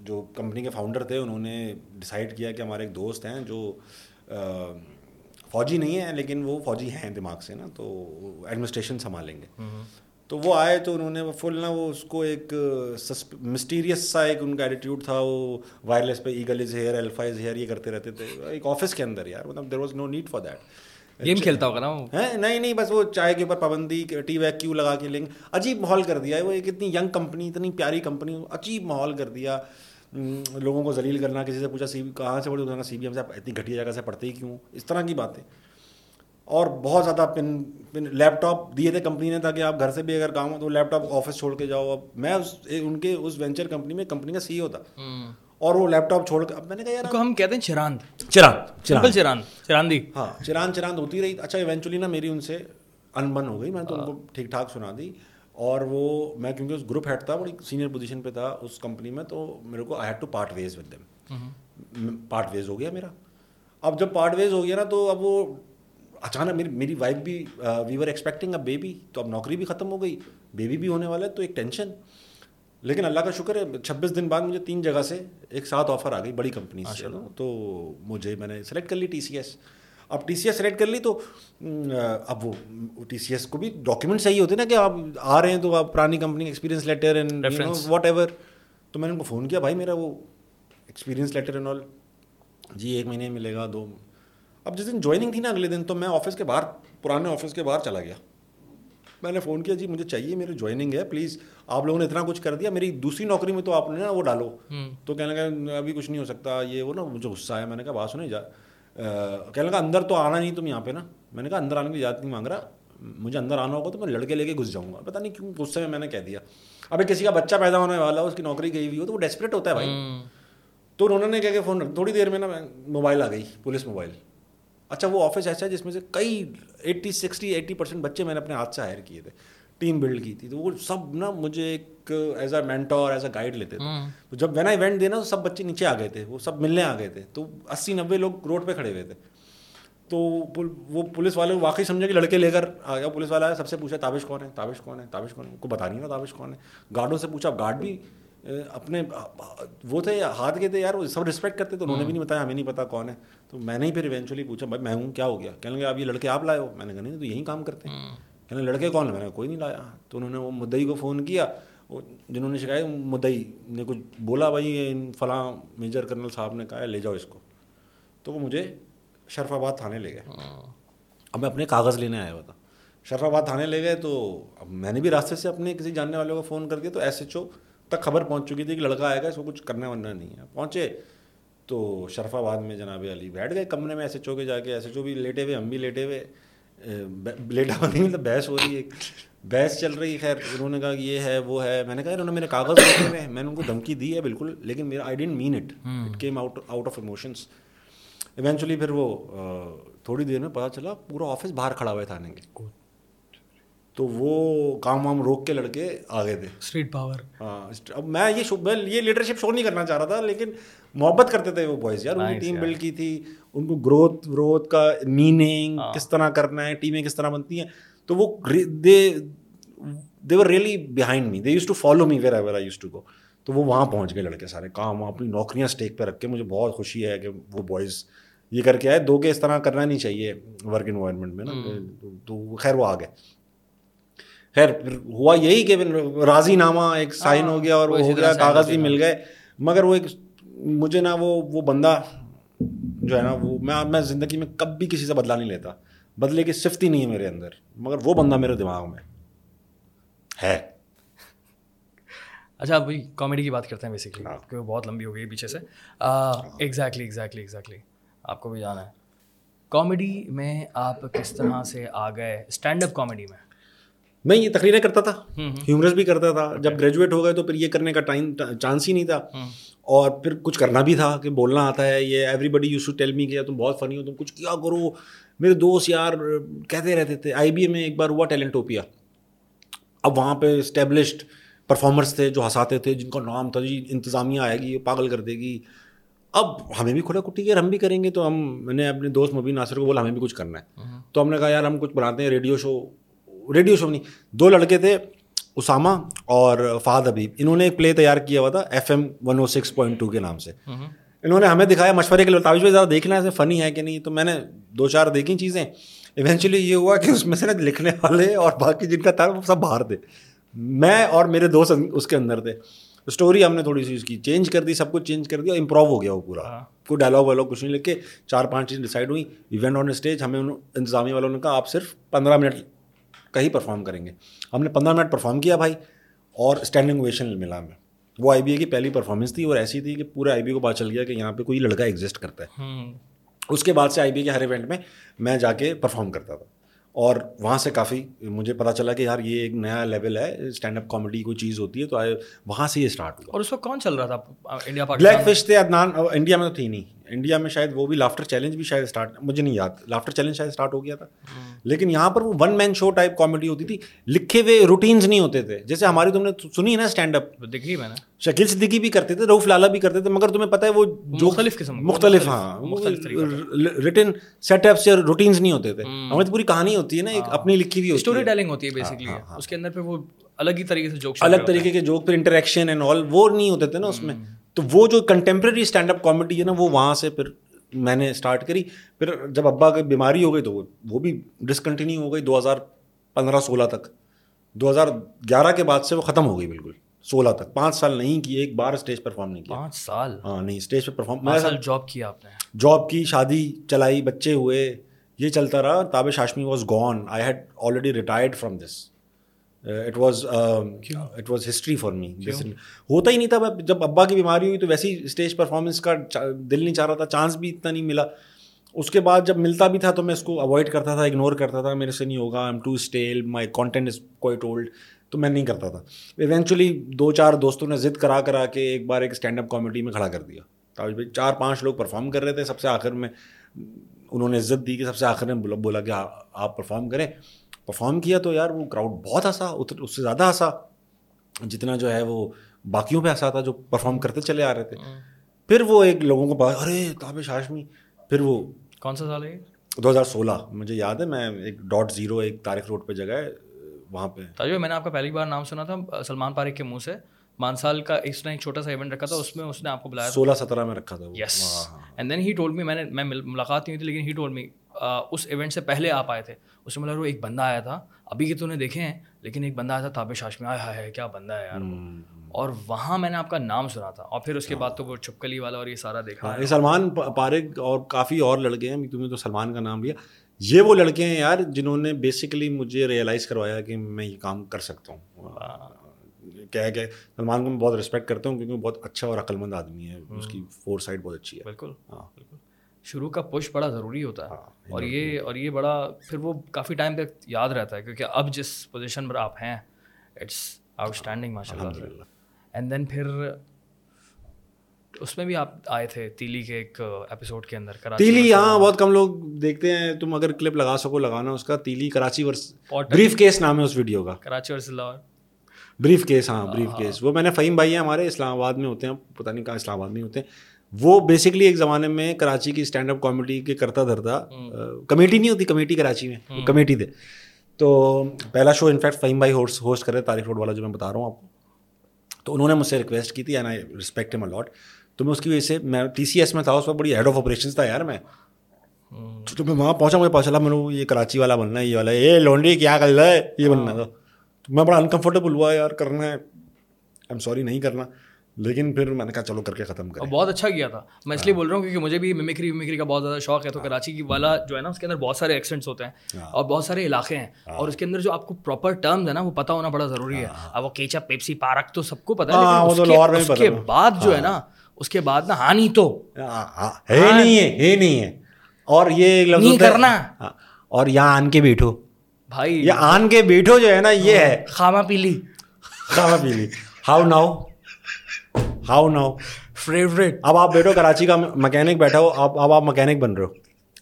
جو کمپنی کے فاؤنڈر تھے انہوں نے ڈسائڈ کیا کہ ہمارے ایک دوست ہیں جو فوجی نہیں ہیں لیکن وہ فوجی ہیں دماغ سے نا تو ایڈمنسٹریشن سنبھالیں گے۔ تو وہ آئے تو انہوں نے فل نا وہ اس کو ایک مسٹیریس سا ایک ان کا ایٹیٹیوڈ تھا وہ وائرلیس پہ eagle is here alpha is here یہ کرتے رہتے تھے۔ ایک آفس کے اندر یار مطلب there was no need for that game کھیلتا ہوگا نا نہیں نہیں بس وہ چائے کے اوپر پابندی ٹی ویک کیوں لگا کے لیں گے عجیب ماحول کر دیا۔ ہے وہ ایک اتنی ینگ کمپنی اتنی پیاری کمپنی عجیب ماحول کر دیا۔ لوگوں کو ذلیل کرنا کسی سے پوچھا سی کہاں سے پڑھتے سی بی ایم سے اتنی گھٹیا جگہ سے پڑھتے ہی کیوں؟ اس طرح کی باتیں۔ اور بہت زیادہ پن پن لیپ ٹاپ دیے تھے کمپنی نے تاکہ آپ گھر سے بھی اگر کام ہو تو لیپ ٹاپ آفس چھوڑ کے جاؤ۔ اب میں اس ان کے اس وینچر کمپنی میں کمپنی کا سی او تھا۔ اور وہ لیپ ٹاپ چھوڑ کے اب میں نے کہا یار ہم کہتے ہیں چراند۔ چراند چراند۔ چراند چراندی۔ ہاں چراند چراند ہوتی رہی۔ اچھا ایونچولی نا میری ان سے ان بن ہو گئی۔ میں تو ان کو ٹھیک ٹھاک سنا دی۔ اور وہ میں کیونکہ اس گروپ ہیڈ تھا بڑی سینئر پوزیشن پہ تھا اس کمپنی میں تو میرے کو I had to part ways with them part ways ہو گیا میرا۔ اب جب پارٹ ویز ہو گیا نا تو اب وہ اچانک میری میری وائف بھی وی ور ایکسپیکٹنگ اب بیبی تو اب نوکری بھی ختم ہو گئی۔ بیبی بھی ہونے والا ہے تو ایک ٹینشن لیکن اللہ کا شکر ہے چھبیس دن بعد مجھے تین جگہ سے ایک ساتھ آفر آ گئی بڑی کمپنی سے۔ تو مجھے میں نے سلیکٹ کر لی ٹی سی ایس اب ٹی سی ایس سلیکٹ کر لی تو اب وہ ٹی سی ایس کو بھی ڈاکیومنٹ صحیح ہوتے نا کہ آپ آ رہے ہیں تو آپ پرانی company experience letter and whatever تو میں نے ان کو فون کیا بھائی میرا وہ ایکسپیرینس لیٹر اینڈ آل جی ایک مہینے ملے گا دو اب جس دن جوائننگ تھی نا اگلے دن تو میں آفس کے باہر پرانے آفس کے باہر چلا گیا۔ میں نے فون کیا جی مجھے چاہیے میری جوائننگ ہے پلیز آپ لوگوں نے اتنا کچھ کر دیا میری دوسری نوکری میں تو آپ نے نا وہ ڈالو۔ تو کہنے لگا ابھی کچھ نہیں ہو سکتا یہ وہ نا مجھے غصہ ہے میں نے کہا بات سنیں جا. کہنے لگا اندر تو آنا نہیں تم یہاں پہ نا میں نے کہا اندر آنے کی اجازت نہیں مانگ رہا مجھے اندر آنا ہوگا تو میں لڑکے لے کے گھس جاؤں گا پتا نہیں کیوں غصے میں میں نے کہہ دیا ابھی کسی کا بچہ پیدا ہونے والا ہو اس کی نوکری گئی ہوئی ہو تو وہ ڈیسپریٹ ہوتا ہے بھائی تو انہوں نے کہا کہ فون تھوڑی دیر میں نا موبائل آ گئی پولیس موبائل اچھا وہ آفس ایسا ہے جس میں سے کئی ایٹی سکسٹی ایٹی پرسینٹ بچے میں نے اپنے ہاتھ سے ہائر کیے تھے ٹیم بلڈ کی تھی تو وہ سب نا مجھے ایک as a mentor as a guide لیتے تھے تو جب وین آئی ایونٹ دے نا تو سب بچے نیچے آ گئے تھے وہ سب ملنے آ گئے تھے تو اسی نبے لوگ روڈ پہ کھڑے ہوئے تھے تو وہ پولیس والے واقعی سمجھے کہ لڑکے لے کر آ گیا پولیس والا سب سے پوچھا تابش کون ہے تابش کون ہے تابش کون ہے کو بتا نہیں نا تابش کون ہے گارڈوں سے پوچھا گارڈ بھی اپنے وہ تھے ہاتھ کے تھے یار وہ سب رسپیکٹ کرتے تو انہوں نے بھی نہیں بتایا ہمیں نہیں پتا کون ہے تو میں نے ہی پھر ایونچولی پوچھا بھائی میں ہوں کیا ہو گیا کہنے لگے اب یہ لڑکے آپ لائے ہو میں نے کہا نہیں تو یہی کام کرتے ہیں کہنے لڑکے کون ہے میں نے کوئی نہیں لایا تو انہوں نے وہ مدئی کو فون کیا جنہوں نے شکایت مدئی نے کچھ بولا بھائی فلاں میجر کرنل صاحب نے کہا لے جاؤ اس کو۔ تو وہ مجھے شرف آباد تھانے لے گئے۔ اب میں اپنے کاغذ لینے آیا ہوا تھا۔ شرف آباد تھانے لے گئے تو اب میں نے بھی راستے سے اپنے کسی جاننے والے کو فون کر دیا تو ایس ایچ او تک خبر پہنچ چکی تھی کہ لڑکا آئے گا اس کو کچھ کرنے ورنا نہیں ہے۔ پہنچے تو شرف آباد میں جناب علی بیٹھ گئے کمرے میں ایس ایچ او کے جا کے۔ ایس ایچ او بھی لیٹے ہوئے ہم بھی لیٹے ہوئے۔ لیٹا نہیں مطلب بحث ہو رہی ہے۔ بحث چل رہی خیر انہوں نے کہا کہ یہ ہے وہ ہے۔ میں نے کہا انہوں نے میرے کاغذ رکھے ہوئے میں نے ان کو دھمکی دی ہے بالکل لیکن میرا I didn't mean it it came out out of emotions eventually پھر وہ تھوڑی دیر میں پتہ چلا پورا آفس باہر کھڑا ہوا تھانے کے۔ تو وہ کام وام روک کے لڑکے آ گئے تھے۔ اسٹریٹ پاور ہاں اب میں یہ میں یہ لیڈرشپ شو نہیں کرنا چاہ رہا تھا لیکن محبت کرتے تھے وہ بوائز یار۔ ان کی ٹیم بلڈ کی تھی ان کو گروتھ گروتھ کا میننگ ہاں۔ کس طرح کرنا ہے ٹیمیں کس طرح بنتی ہیں۔ تو وہ they they were really behind me they used to follow me wherever I used to go تو وہ وہاں پہنچ گئے لڑکے سارے. کام وہاں اپنی نوکریاں اسٹیک پہ رکھ کے مجھے بہت خوشی ہے کہ وہ بوائز یہ کر کے آئے. دو کے اس طرح کرنا نہیں چاہیے ورک انوائرمنٹ میں نا. تو خیر وہ آ گئے. خیر ہوا یہی کہ راضی نامہ ایک سائن ہو گیا اور وہ ہو گیا کاغذ بھی مل گئے. مگر وہ ایک مجھے نا وہ وہ بندہ جو ہے نا وہ میں میں زندگی میں کب بھی کسی سے بدلا نہیں لیتا۔ بدلے کی صفت ہی نہیں ہے میرے اندر مگر وہ بندہ میرے دماغ میں ہے۔ اچھا ابھی کامیڈی کی بات کرتے ہیں بیسکلی ہاں۔ کیونکہ بہت لمبی ہو گئی پیچھے سے۔ ایگزیکٹلی ایگزیکٹلی ایگزیکٹلی آپ کو بھی جانا ہے۔ کامیڈی میں آپ کس طرح سے آ گئے؟ اسٹینڈ اپ کامیڈی میں۔ میں یہ تقریریں کرتا تھا ہیومرس بھی کرتا تھا۔ جب گریجویٹ ہو گئے تو پھر یہ کرنے کا ٹائم چانس ہی نہیں تھا۔ اور پھر کچھ کرنا بھی تھا کہ بولنا آتا ہے یہ everybody used to tell me کیا تم بہت فنی ہو تم کچھ کیا کرو؟ میرے دوست یار کہتے رہتے تھے آئی بی اے میں ایک بار ہوا ٹیلنٹوپیا۔ اب وہاں پہ اسٹیبلشڈ پرفارمرس تھے جو ہنساتے تھے جن کا نام تھا جی انتظامیہ آئے گی پاگل کر دے گی۔ اب ہمیں بھی کھلا کٹی ہے ہم بھی کریں گے تو ہم میں نے اپنے دوست مبین ناصر کو بولا ہمیں بھی کچھ کرنا ہے۔ تو ہم نے کہا یار ہم کچھ بناتے ہیں ریڈیو شو ریڈیو شو نہیں دو لڑکے تھے اسامہ اور فہد ابیب انہوں نے ایک پلے تیار کیا ہوا تھا F M one O six point two کے نام سے۔ انہوں نے ہمیں دکھایا مشورے کے لیے بھائی زیادہ دیکھنا ہے فنی ہے کہ نہیں؟ تو میں نے دو چار دیکھی چیزیں۔ ایونچولی یہ ہوا کہ اس میں سے نا لکھنے والے اور باقی جن کا تھا وہ سب باہر تھے۔ میں اور میرے دوست اس کے اندر تھے۔ اسٹوری ہم نے تھوڑی سی اس کی چینج کر دی سب کچھ چینج کر دیا امپروو ہو گیا وہ پورا۔ ہاں۔ کوئی ڈائلاگ وائلاگ کچھ نہیں لکھ کے چار پانچ چیز ڈیسائڈ ہوئی ایونٹ آن اسٹیج ہمیں انتظامیہ والوں نے کہا آپ صرف پندرہ منٹ کا ہی پرفارم کریں گے۔ ہم نے پندرہ منٹ پرفارم کیا بھائی اور اسٹینڈنگ اویشن ملا میں وہ آئی بی اے کی پہلی پرفارمنس تھی اور ایسی تھی کہ پورے آئی بی اے کو پتا چل گیا کہ یہاں پہ کوئی لڑکا ایگزسٹ کرتا ہے۔ اس کے بعد سے آئی بی اے کے ہر ایونٹ میں میں جا کے پرفارم کرتا تھا۔ اور وہاں سے کافی مجھے پتا چلا کہ یار یہ ایک نیا لیول ہے اسٹینڈ اپ کامیڈی کوئی چیز ہوتی ہے تو وہاں سے یہ اسٹارٹ ہوا۔ اور اس وقت کون چل رہا تھا؟ انڈیا بلیک فش تھے ادنان انڈیا میں تو تھی نہیں۔ انڈیا میں شاید وہ بھی لافٹر چیلنج بھی شاید اسٹارٹ مجھے نہیں یاد. لافٹر چیلنج شاید اسٹارٹ ہو گیا تھا. لیکن یہاں پر وہ one man show type comedy ہوتی تھی. لکھے ہوئے روٹینس نہیں ہوتے تھے. جیسے ہماری تم نے سنی ہے نا اسٹینڈ اپ دیکھی میں نے. شکیل صدیقی بھی کرتے تھے روف لالا بھی کرتے تھے مگر تمہیں پتہ ہے وہ جو مختلف قسم مختلف ہاں ریٹن سیٹ اپس یا روٹینس نہیں ہوتے تھے. ہماری پوری کہانی ہوتی ہے نا ایک ہاں۔ اپنی لکھی ہوئی اسٹوری ٹیلنگ ہوتی ہے بیسکلی ہاں، ہاں، اس کے اندر پہ وہ الگ ہی طریقے سے جوک الگ طریقے کے جوک پھر انٹریکشن اینڈ آل وہ نہیں ہوتے تھے نا اس میں. تو وہ جو کنٹمپریری اسٹینڈ اپ کامیڈی ہے نا وہ وہاں سے پھر میں نے اسٹارٹ کری۔ پھر جب ابا کی بیماری ہو گئی تو وہ بھی ڈسکنٹینیو ہو گئی۔ دو ہزار پندرہ سولہ تک۔ دو ہزار گیارہ کے بعد سے وہ ختم ہو گئی بالکل۔ سولہ تک۔ پانچ سال نہیں کی ایک بار اسٹیج پرفارم نہیں کیا۔ پانچ سال؟ ہاں نہیں اسٹیج پہ پرفارم سال جاب کیا آپ نے؟ جاب کی شادی چلائی بچے ہوئے یہ چلتا رہا۔ Tabish Hashmi was gone I had already retired from this it was it was history for me ہوتا ہی نہیں تھا جب ابا کی بیماری ہوئی تو ویسے ہی اسٹیج پرفارمنس کا دل نہیں چاہ رہا تھا چانس بھی اتنا نہیں ملا۔ اس کے بعد جب ملتا بھی تھا تو میں اس کو اوائڈ کرتا تھا اگنور کرتا تھا۔ میرے سے نہیں ہوگا am too still my content is quite old تو میں نہیں کرتا تھا۔ ایونچولی دو چار دوستوں نے ضد کرا کرا کے ایک بار ایک اسٹینڈ اپ کامیڈی میں کھڑا کر دیا۔ تاج بھائی چار پانچ لوگ پرفارم کر رہے تھے سب سے آخر میں انہوں نے عزت دی کہ سب سے آخر میں بولا کہ آپ پرفارم کریں۔ پرفارم کیا تو یار وہ کراؤڈ بہت ہنسا اس سے زیادہ ہنسا جتنا جو ہے وہ باقیوں پہ ہنسا تھا جو پرفارم کرتے چلے آ رہے تھے پھر وہ ایک لوگوں کو پاس ارے تابش ہاشمی پھر وہ کون سا سال ہے دو ہزار سولہ. مجھے یاد ہے میں ایک ڈاٹ زیرو ایک تاریخ روڈ پہ جگہ ہے وہاں پہ۔ تاجو میں نے آپ کا پہلی بار نام سنا تھا سلمان پاریک کے منہ سے۔ مانسال کا اس نے ایک چھوٹا سا ایونٹ رکھا تھا اس میں اس نے آپ کو بلایا سولہ سترہ میں رکھا تھا yes and then he told me میں نے میں ملاقات نہیں ہوئی تھی لیکن he told me us event سے پہلے آپ آئے تھے۔ اس میں وہ ایک بندہ آیا تھا۔ ابھی کے تو نے دیکھے ہیں لیکن ایک بندہ آیا تھا تابش میں۔ آیا ہے کیا بندہ ہے یار اور وہاں میں نے آپ کا نام سنا تھا۔ اور پھر اس کے بعد تو وہ چھپکلی والا اور یہ سارا دیکھا۔ یہ سلمان پارک اور کافی اور لڑکے ہیں۔ تمہیں تو سلمان کا نام لیا۔ یہ وہ لڑکے ہیں یار جنہوں نے بیسکلی مجھے ریئلائز کروایا کہ میں یہ کام کر سکتا ہوں۔ کیا ہے کہ سلمان کو میں بہت رسپیکٹ کرتا ہوں کیونکہ بہت اچھا اور عقل مند آدمی ہے۔ اس کی فور سائڈ بہت اچھی ہے۔ بالکل۔ ہاں۔ بالکل۔ شروع کا پش بڑا ضروری ہوتا ہے ہاں، اور یہ اور یہ بڑا پھر وہ کافی ٹائم تک یاد رہتا ہے کیونکہ اب جس پوزیشن پر آپ ہیں اٹس آؤٹ اسٹینڈنگ ماشاء اللہ اینڈ دین پھر اس میں بھی آپ آئے تھے تیلی کے ایک ایپیسوڈ کے اندر تیلی ہاں بہت کم لوگ دیکھتے ہیں۔ تم اگر کلپ لگا سکو لگانا اس کا۔ تیلی کراچی ورس بریف کیس نام ہے اس ویڈیو کا۔ Karachi versus Lahore. Briefcase ہاں بریف کیس وہ میں نے فہیم بھائی ہیں ہمارے اسلام آباد میں ہوتے ہیں۔ پتہ نہیں کہاں اسلام آباد میں ہوتے ہیں۔ وہ بیسکلی ایک زمانے میں کراچی کی اسٹینڈ اپ کامیڈی کے کرتا دھرتا کمیٹی نہیں ہوتی کمیٹی کراچی میں کمیٹی تھے تو پہلا شو انفیکٹ فہیم بھائی ہوسٹ ہوسٹ کرے تاریخ روڈ والا جو میں بتا رہا ہوں آپ کو۔ تو انہوں نے مجھ سے ریکویسٹ کی تھی and I respect him a lot تو میں اس کی وجہ سے میں ٹی سی ایس میں تھا اس وقت بڑی ہیڈ آف آپریشن تھا یار میں۔ تو میں وہاں پہنچا مجھے پتا چلا میں نے یہ کراچی والا بننا ہے یہ والا یہ لونڈی کیا کر رہا ہے؟ یہ بننا تھا۔ تو میں بڑا انکمفرٹیبل ہوا یار کرنا ہے۔ ایم سوری نہیں کرنا۔ لیکن پھر میں نے کہا چلو کر کے ختم کر بہت اچھا کیا تھا۔ میں اس لیے بول رہا ہوں کیونکہ مجھے بھی میمکری ویمکری کا بہت زیادہ شوق ہے تو کراچی کی والا جو ہے نا اس کے اندر بہت سارے ایکسینٹس ہوتے ہیں اور بہت سارے علاقے ہیں۔ اور اس کے اندر جو آپ کو پراپر ٹرمز ہے نا وہ پتا ہونا بڑا ضروری ہے۔ اب وہ کیچا پیپسی پارک تو سب کو پتا ہے اس کے بعد جو ہے نا اس کے بعد نا ہانی تو۔ ہے نہیں ہے ہے نہیں ہے۔ اور یہ لفظ کرنا۔ اور یہاں آن کے بیٹھو۔ بھائی۔ یہ آن کے بیٹھو جو ہے نا یہ ہے۔ خامہ پیلی۔ خامہ پیلی۔ How now how now favourite اب آپ بیٹھو کراچی کا مکینک بیٹھا ہو اب اب آپ مکینک بن رہے ہو۔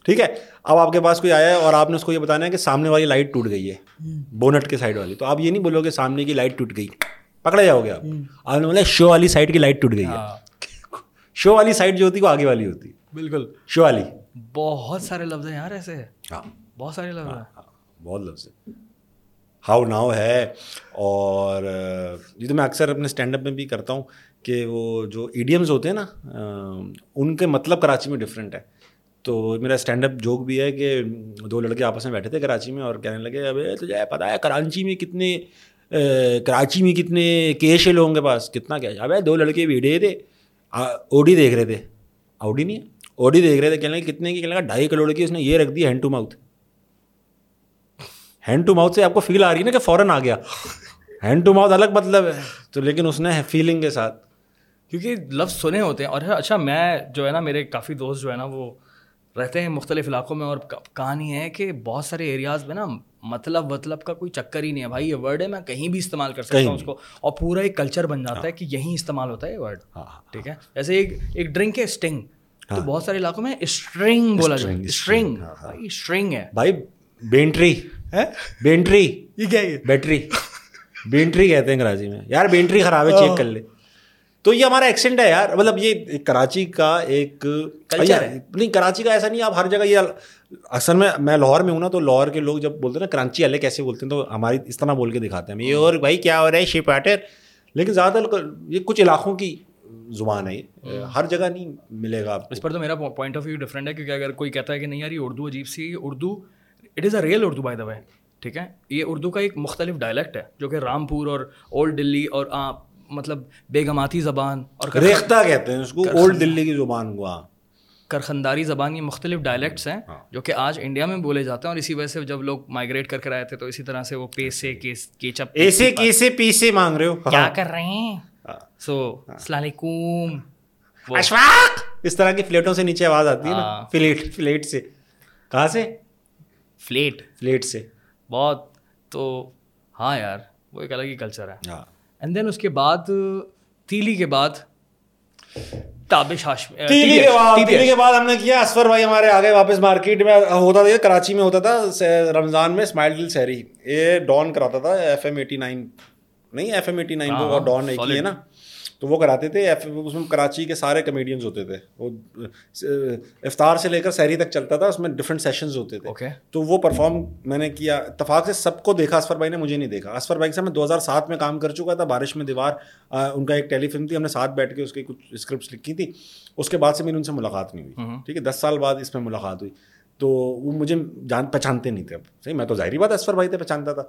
ٹھیک ہے؟ اب آپ کے پاس کوئی آیا ہے اور آپ نے اس کو یہ بتانا ہے کہ سامنے والی لائٹ ٹوٹ گئی ہے بونٹ کے سائڈ والی۔ تو آپ یہ نہیں بولو کہ سامنے کی لائٹ ٹوٹ گئی۔ پکڑے جاؤ گے آپ۔ آپ نے بولا شو والی سائڈ کی لائٹ ٹوٹ گئی ہے۔ شو والی سائڈ جو ہوتی ہے وہ آگے والی ہوتی۔ بالکل۔ شو والی۔ بہت سارے لفظ ہیں یار ایسے۔ ہاں۔ بہت سارے لفظ ہیں۔ ہاں، بہت لفظ ہاؤ ناؤ ہے۔ اور یہ تو میں اکثر اپنے اسٹینڈ اپ میں بھی کرتا ہوں۔ کہ وہ جو ایڈیمز ہوتے ہیں نا ان کے مطلب کراچی میں ڈفرینٹ ہے۔ تو میرا اسٹینڈ اپ جوک بھی ہے کہ دو لڑکے آپس میں بیٹھے تھے کراچی میں اور کہنے لگے، ابھی تو جائے پتہ ہے کراچی میں کتنے کراچی میں کتنے کیش ہے لوگوں کے پاس؟ کتنا کیا اب دو لڑکے بیٹھے تھے۔ اوڈی دیکھ رہے تھے۔ اوڈی نہیں اوڈی دیکھ رہے تھے۔ کہنے لگے، کتنے کی؟ کہنے لگا ڈھائی کروڑ کی اس نے یہ رکھ دی hand to mouth hand to mouth سے آپ کو فیل آ رہی ہے نا کہ فوراً آ گیا۔ ہینڈ ٹو ماؤتھ الگ مطلب ہے۔ تو لیکن اس نے فیلنگ کے ساتھ کیونکہ لفظ سنے ہوتے ہیں اور اچھا میں جو ہے نا میرے کافی دوست جو ہے نا وہ رہتے ہیں مختلف علاقوں میں اور کہانی ہے کہ بہت سارے ایریاز میں نا مطلب مطلب کا کوئی چکر ہی نہیں ہے۔ بھائی یہ ورڈ ہے میں کہیں بھی استعمال کر سکتا ہوں اس کو۔ اور پورا ایک کلچر بن جاتا ہے کہ یہیں استعمال ہوتا ہے یہ ورڈ ہاں، ہاں، ٹھیک ہے؟ جیسے ایک ایک ڈرنک ہے اسٹنگ تو ہاں۔ بہت سارے علاقوں میں اسٹرنگ بولا جائے اسٹرنگ بھائی اسٹرنگ ہے۔ بھائی بینٹری بینٹری یہ کیا ہے بیٹری بینٹری کہتے ہیں کراچی میں۔ یار بینٹری خراب ہے چیک کر لے۔ تو یہ ہمارا ایکسینٹ ہے یار۔ مطلب یہ کراچی کا ایک نہیں کراچی کا ایسا نہیں آپ ہر جگہ یہ اصل میں میں لاہور میں ہوں نا تو لاہور کے لوگ جب بولتے ہیں نا کرانچی والے کیسے بولتے ہیں؟ تو ہماری اس طرح بول کے دکھاتے ہیں۔ یہ اور بھائی کیا ہو رہا ہے شپ واٹر لیکن زیادہ تر یہ کچھ علاقوں کی زبان ہے۔ ہر جگہ نہیں ملے گا اس پر تو میرا پوائنٹ آف ویو ڈفرینٹ ہے کیونکہ اگر کوئی کہتا ہے کہ نہیں یار یہ اردو عجیب سی Urdu it is a real Urdu by the way ٹھیک ہے؟ یہ اردو کا ایک مختلف ڈائلیکٹ ہے جو کہ رامپور اور اولڈ دلی اور مطلب بیگماتی زبان اور ریختہ کہتے ہیں اس کو اولڈ دلی کی زبان کو ہاں۔ کرخنداری زبان یہ مختلف ڈائلیکٹس ہیں ہاں۔ جو کہ آج انڈیا میں بولے جاتے ہیں اور اسی وجہ سے جب لوگ مائگریٹ کر کر آئے تھے تو اسی طرح سے وہ پیسے کیچپ ایسے کیسے پیسے مانگ رہے ہو؟ کیا کر رہے ہیں؟ سو ہاں۔ السلام علیکم۔ اشفاق! اس طرح کی فلیٹوں سے نیچے آواز آتی ہے نا۔ فلیٹ فلیٹ سے۔ کہاں سے؟ فلیٹ فلیٹ سے۔ بہت تو ہاں یار وہ ایک الگ ہی کلچر ہے۔ ہاں۔ اینڈ دین اس کے بعد تیلی کے بعد تابش تیلی کے بعد ہم نے کیا اسفر بھائی ہمارے آگے واپس مارکیٹ میں ہوتا تھا کراچی میں ہوتا تھا رمضان میں اسماعیل دل سہری یہ ڈان کراتا تھا ایف ایم ایٹی نائن نہیں ایف ایم ایٹی نائن ایک ہی ہے نا؟ تو وہ کراتے تھے اس میں کراچی کے سارے کمیڈینز ہوتے تھے۔ وہ افطار سے لے کر سحری تک چلتا تھا اس میں ڈفرینٹ سیشنز ہوتے تھے۔ تو وہ پرفارم میں نے کیا۔ اتفاق سے سب کو دیکھا اسفر بھائی نے مجھے نہیں دیکھا۔ اسفر بھائی سے میں دو ہزار سات میں کام کر چکا تھا بارش میں دیوار ان کا ایک ٹیلی فلم تھی ہم نے ساتھ بیٹھ کے اس کی کچھ اسکرپٹس لکھی تھی۔ اس کے بعد سے میری ان سے ملاقات نہیں ہوئی۔ ٹھیک ہے دس سال بعد اس میں ملاقات ہوئی۔ تو وہ مجھے جان پہچانتے نہیں تھے۔ اب صحیح میں تو ظاہری بات اسفر بھائی تھے پہچانتا تھا۔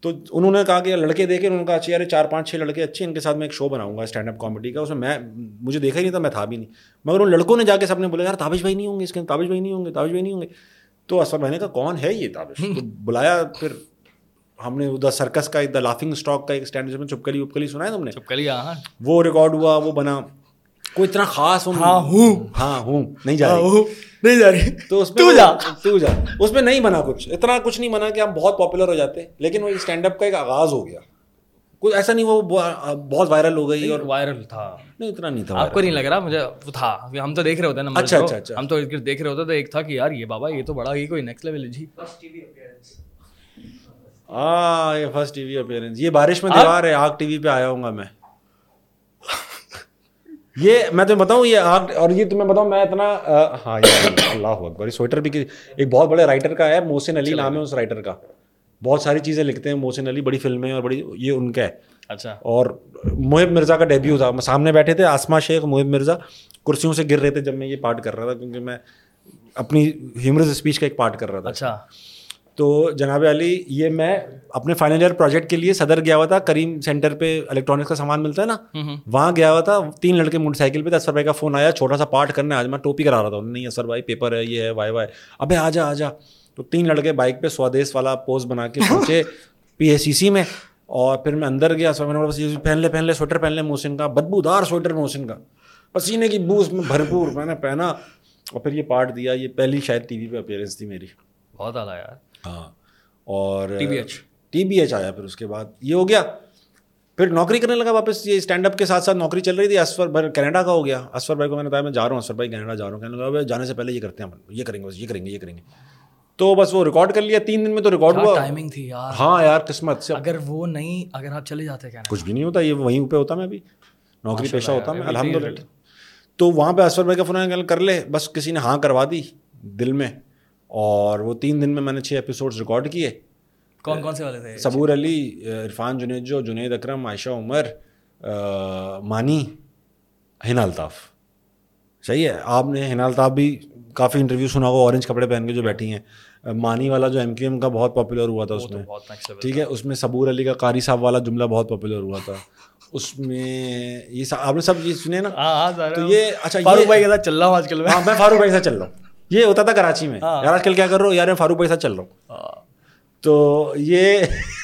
تو انہوں نے کہا کہ لڑکے دیکھے انہوں نے کہا اچھا یار چار پانچ چھ لڑکے اچھے ان کے ساتھ میں ایک شو بناؤں گا اسٹینڈ اپ کامیڈی کا اس میں میں مجھے دیکھا ہی نہیں تھا میں تھا بھی نہیں۔ مگر ان لڑکوں نے جا کے سب نے بولا یار تابش بھائی نہیں ہوں گے اس کے تابش بھائی نہیں ہوں گے تابش بھائی نہیں ہوں گے۔ تو اسفر بھائی نے کہا کون ہے یہ تابش؟ تو بلایا پھر ہم نے ادھر سرکس کا دا لافنگ اسٹاک کا ایک اسٹینڈ میں چپکلی وپکلی سنا ہے تم نے؟ چپکلی ہاں۔ وہ ریکارڈ ہوا وہ بنا۔ کوئی اتنا خاص ہاں ہوں۔ ہاں ہوں۔ نہیں جا رہی۔ ہاں، نہیں جا رہی۔ تو اس میں جا۔ تو جا۔ اس میں نہیں بنا کچھ۔ اتنا کچھ نہیں بنا کہ ہم بہت پاپولر ہو جاتے۔ لیکن وہ اسٹینڈ اپ کا ایک آغاز ہو گیا۔ کچھ ایسا نہیں وہ بہت وائرل ہو گئی اور وائرل تھا۔ نہیں اتنا نہیں تھا آپ کو نہیں لگ رہا؟ مجھے وہ تھا۔ ہم تو دیکھ رہے ہوتے ہیں اچھا اچھا اچھا۔ ہم تو دیکھ رہے ہوتے تو ایک تھا کہ یار یہ بابا یہ تو بڑا ہی کوئی نیکسٹ لیول جی۔ ہاں یہ فرسٹ ٹی وی اپیئرنس یہ بارش میں دیوار ہے۔ آگ ٹی وی پہ آیا ہوں گا میں۔ یہ میں تمہیں بتاؤں یہ آگ اور یہ تمہیں بتاؤں میں اتنا ہاں اللہ اکبر سویٹر بھی ایک بہت بڑے رائٹر کا ہے محسن علی نام ہے اس رائٹر کا۔ بہت ساری چیزیں لکھتے ہیں محسن علی بڑی فلمیں اور بڑی یہ ان کا ہے۔ اچھا۔ اور محب مرزا کا ڈیبیو تھا۔ سامنے بیٹھے تھے آسما شیخ محب مرزا کرسیوں سے گر رہے تھے جب میں یہ پارٹ کر رہا تھا کیونکہ میں اپنی ہیومرس اسپیچ کا ایک پارٹ کر رہا تھا۔ اچھا۔ تو جناب علی یہ میں اپنے فائنل ایئر پروجیکٹ کے لیے صدر گیا ہوا تھا کریم سینٹر پہ الیکٹرانکس کا سامان ملتا ہے نا وہاں گیا ہوا تھا تین لڑکے موٹر سائیکل پہ اسفر بھائی کا فون آیا چھوٹا سا پارٹ کرنے آج میں ٹوپی کرا رہا تھا نہیں اسفر بھائی پیپر ہے یہ ہے وائی وائی۔ ابے آ جا آ جا تو تین لڑکے بائک پہ سوادیش والا پوز بنا کے پہنچے پی ایس سی سی میں اور پھر میں اندر گیا میں نے پہن لے پہن لے سویٹر پہن لے محسن کا بدبو دار سویٹر محسن کا۔ پسینے کی بو اس میں بھرپور میں نے پہنا اور پھر یہ پارٹ دیا یہ پہلی شاید ٹی وی پہ اپیئرنس تھی میری۔ بہت اعلیٰ یار۔ ہاں اور T B H. T B H آیا پھر اس کے بعد۔ یہ ہو گیا۔ پھر نوکری کرنے لگا واپس۔ یہ اسٹینڈ اپ کے ساتھ ساتھ نوکری چل رہی تھی۔ اسفر بھائی کینیڈا کا ہو گیا۔ اسفر بھائی کو میں نے بتایا میں جا رہا ہوں۔ اسفر بھائی کینیڈا جا رہا ہوں۔ کہنے لگا جانے سے پہلے یہ کرتے ہیں یہ کریں گے بس یہ کریں گے یہ کریں گے۔ تو بس وہ ریکارڈ کر لیا۔ تین دن میں تو ریکارڈ ہوا۔ ٹائمنگ تھی یار۔ ہاں یار قسمت سے۔ اگر وہ نہیں اگر آپ چلے جاتے کیا کچھ بھی نہیں ہوتا یہ وہیں پہ ہوتا میں ابھی نوکری پیشہ ہوتا میں الحمد للہ تو وہاں پہ اسفر بھائی کا فون کر لے۔ بس کسی نے ہاں کروا دی دل میں۔ اور وہ تین دن میں میں نے چھ ایپیسوڈ ریکارڈ کیے۔ کون کون سے والے تھے؟ صبور علی عرفان جنید جو جنید اکرم عائشہ عمر مانی ہنا الطاف۔ صحیح ہے آپ نے ہنا الطاف بھی کافی انٹرویو سنا ہوگا اورنج کپڑے پہن کے جو بیٹھی ہیں۔ مانی والا جو ایم کیو ایم کا بہت پاپولر ہوا تھا اس میں۔ ٹھیک ہے اس میں صبور علی کا قاری صاحب والا جملہ بہت پاپولر ہوا تھا۔ اس میں یہ آپ نے سب یہ سنے نا؟ تو یہ اچھا فاروق بھائی کے ساتھ چل رہا ہوں آج کل ہاں میں فاروق بھائی سے چل رہا ہوں۔ یہ ہوتا تھا کراچی میں۔ یار آج کل کیا کر رہا ہوں یار میں فاروق بھائی سے چل رہا ہوں۔ تو یہ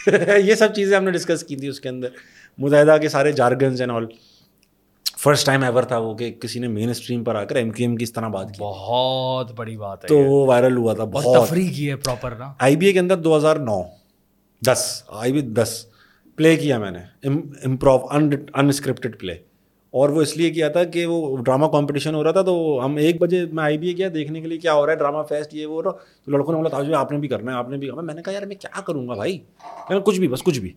یہ سب چیزیں ہم نے ڈسکس کی تھی اس کے اندر۔ متحدہ کے سارے jargons and all first time ever تھا وہ کہ کسی نے مین اسٹریم پر آ کر ایم کیو ایم کی اس طرح بات کی۔ بہت بڑی بات ہے تو وہ وائرل ہوا تھا بہت تفریح کی ہے پراپر نا۔ آئی بی اے کے اندر دو ہزار نو دس۔ آئی بی دس۔ پلے کیا میں نے۔ امپروو ان اسکرپٹڈ پلے اور وہ اس لیے کیا تھا کہ وہ ڈرامہ کمپٹیشن ہو رہا تھا تو ہم ایک بجے میں آئی بی اے کیا دیکھنے کے لیے کیا ہو رہا ہے ڈرامہ فیسٹ یہ وہ تو لڑکوں نے بولا تاج آپ نے بھی کرنا ہے، آپ نے بھی کرنا میں نے کہا، یار، میں کیا کروں گا بھائی؟ میں کچھ بھی، بس کچھ بھی۔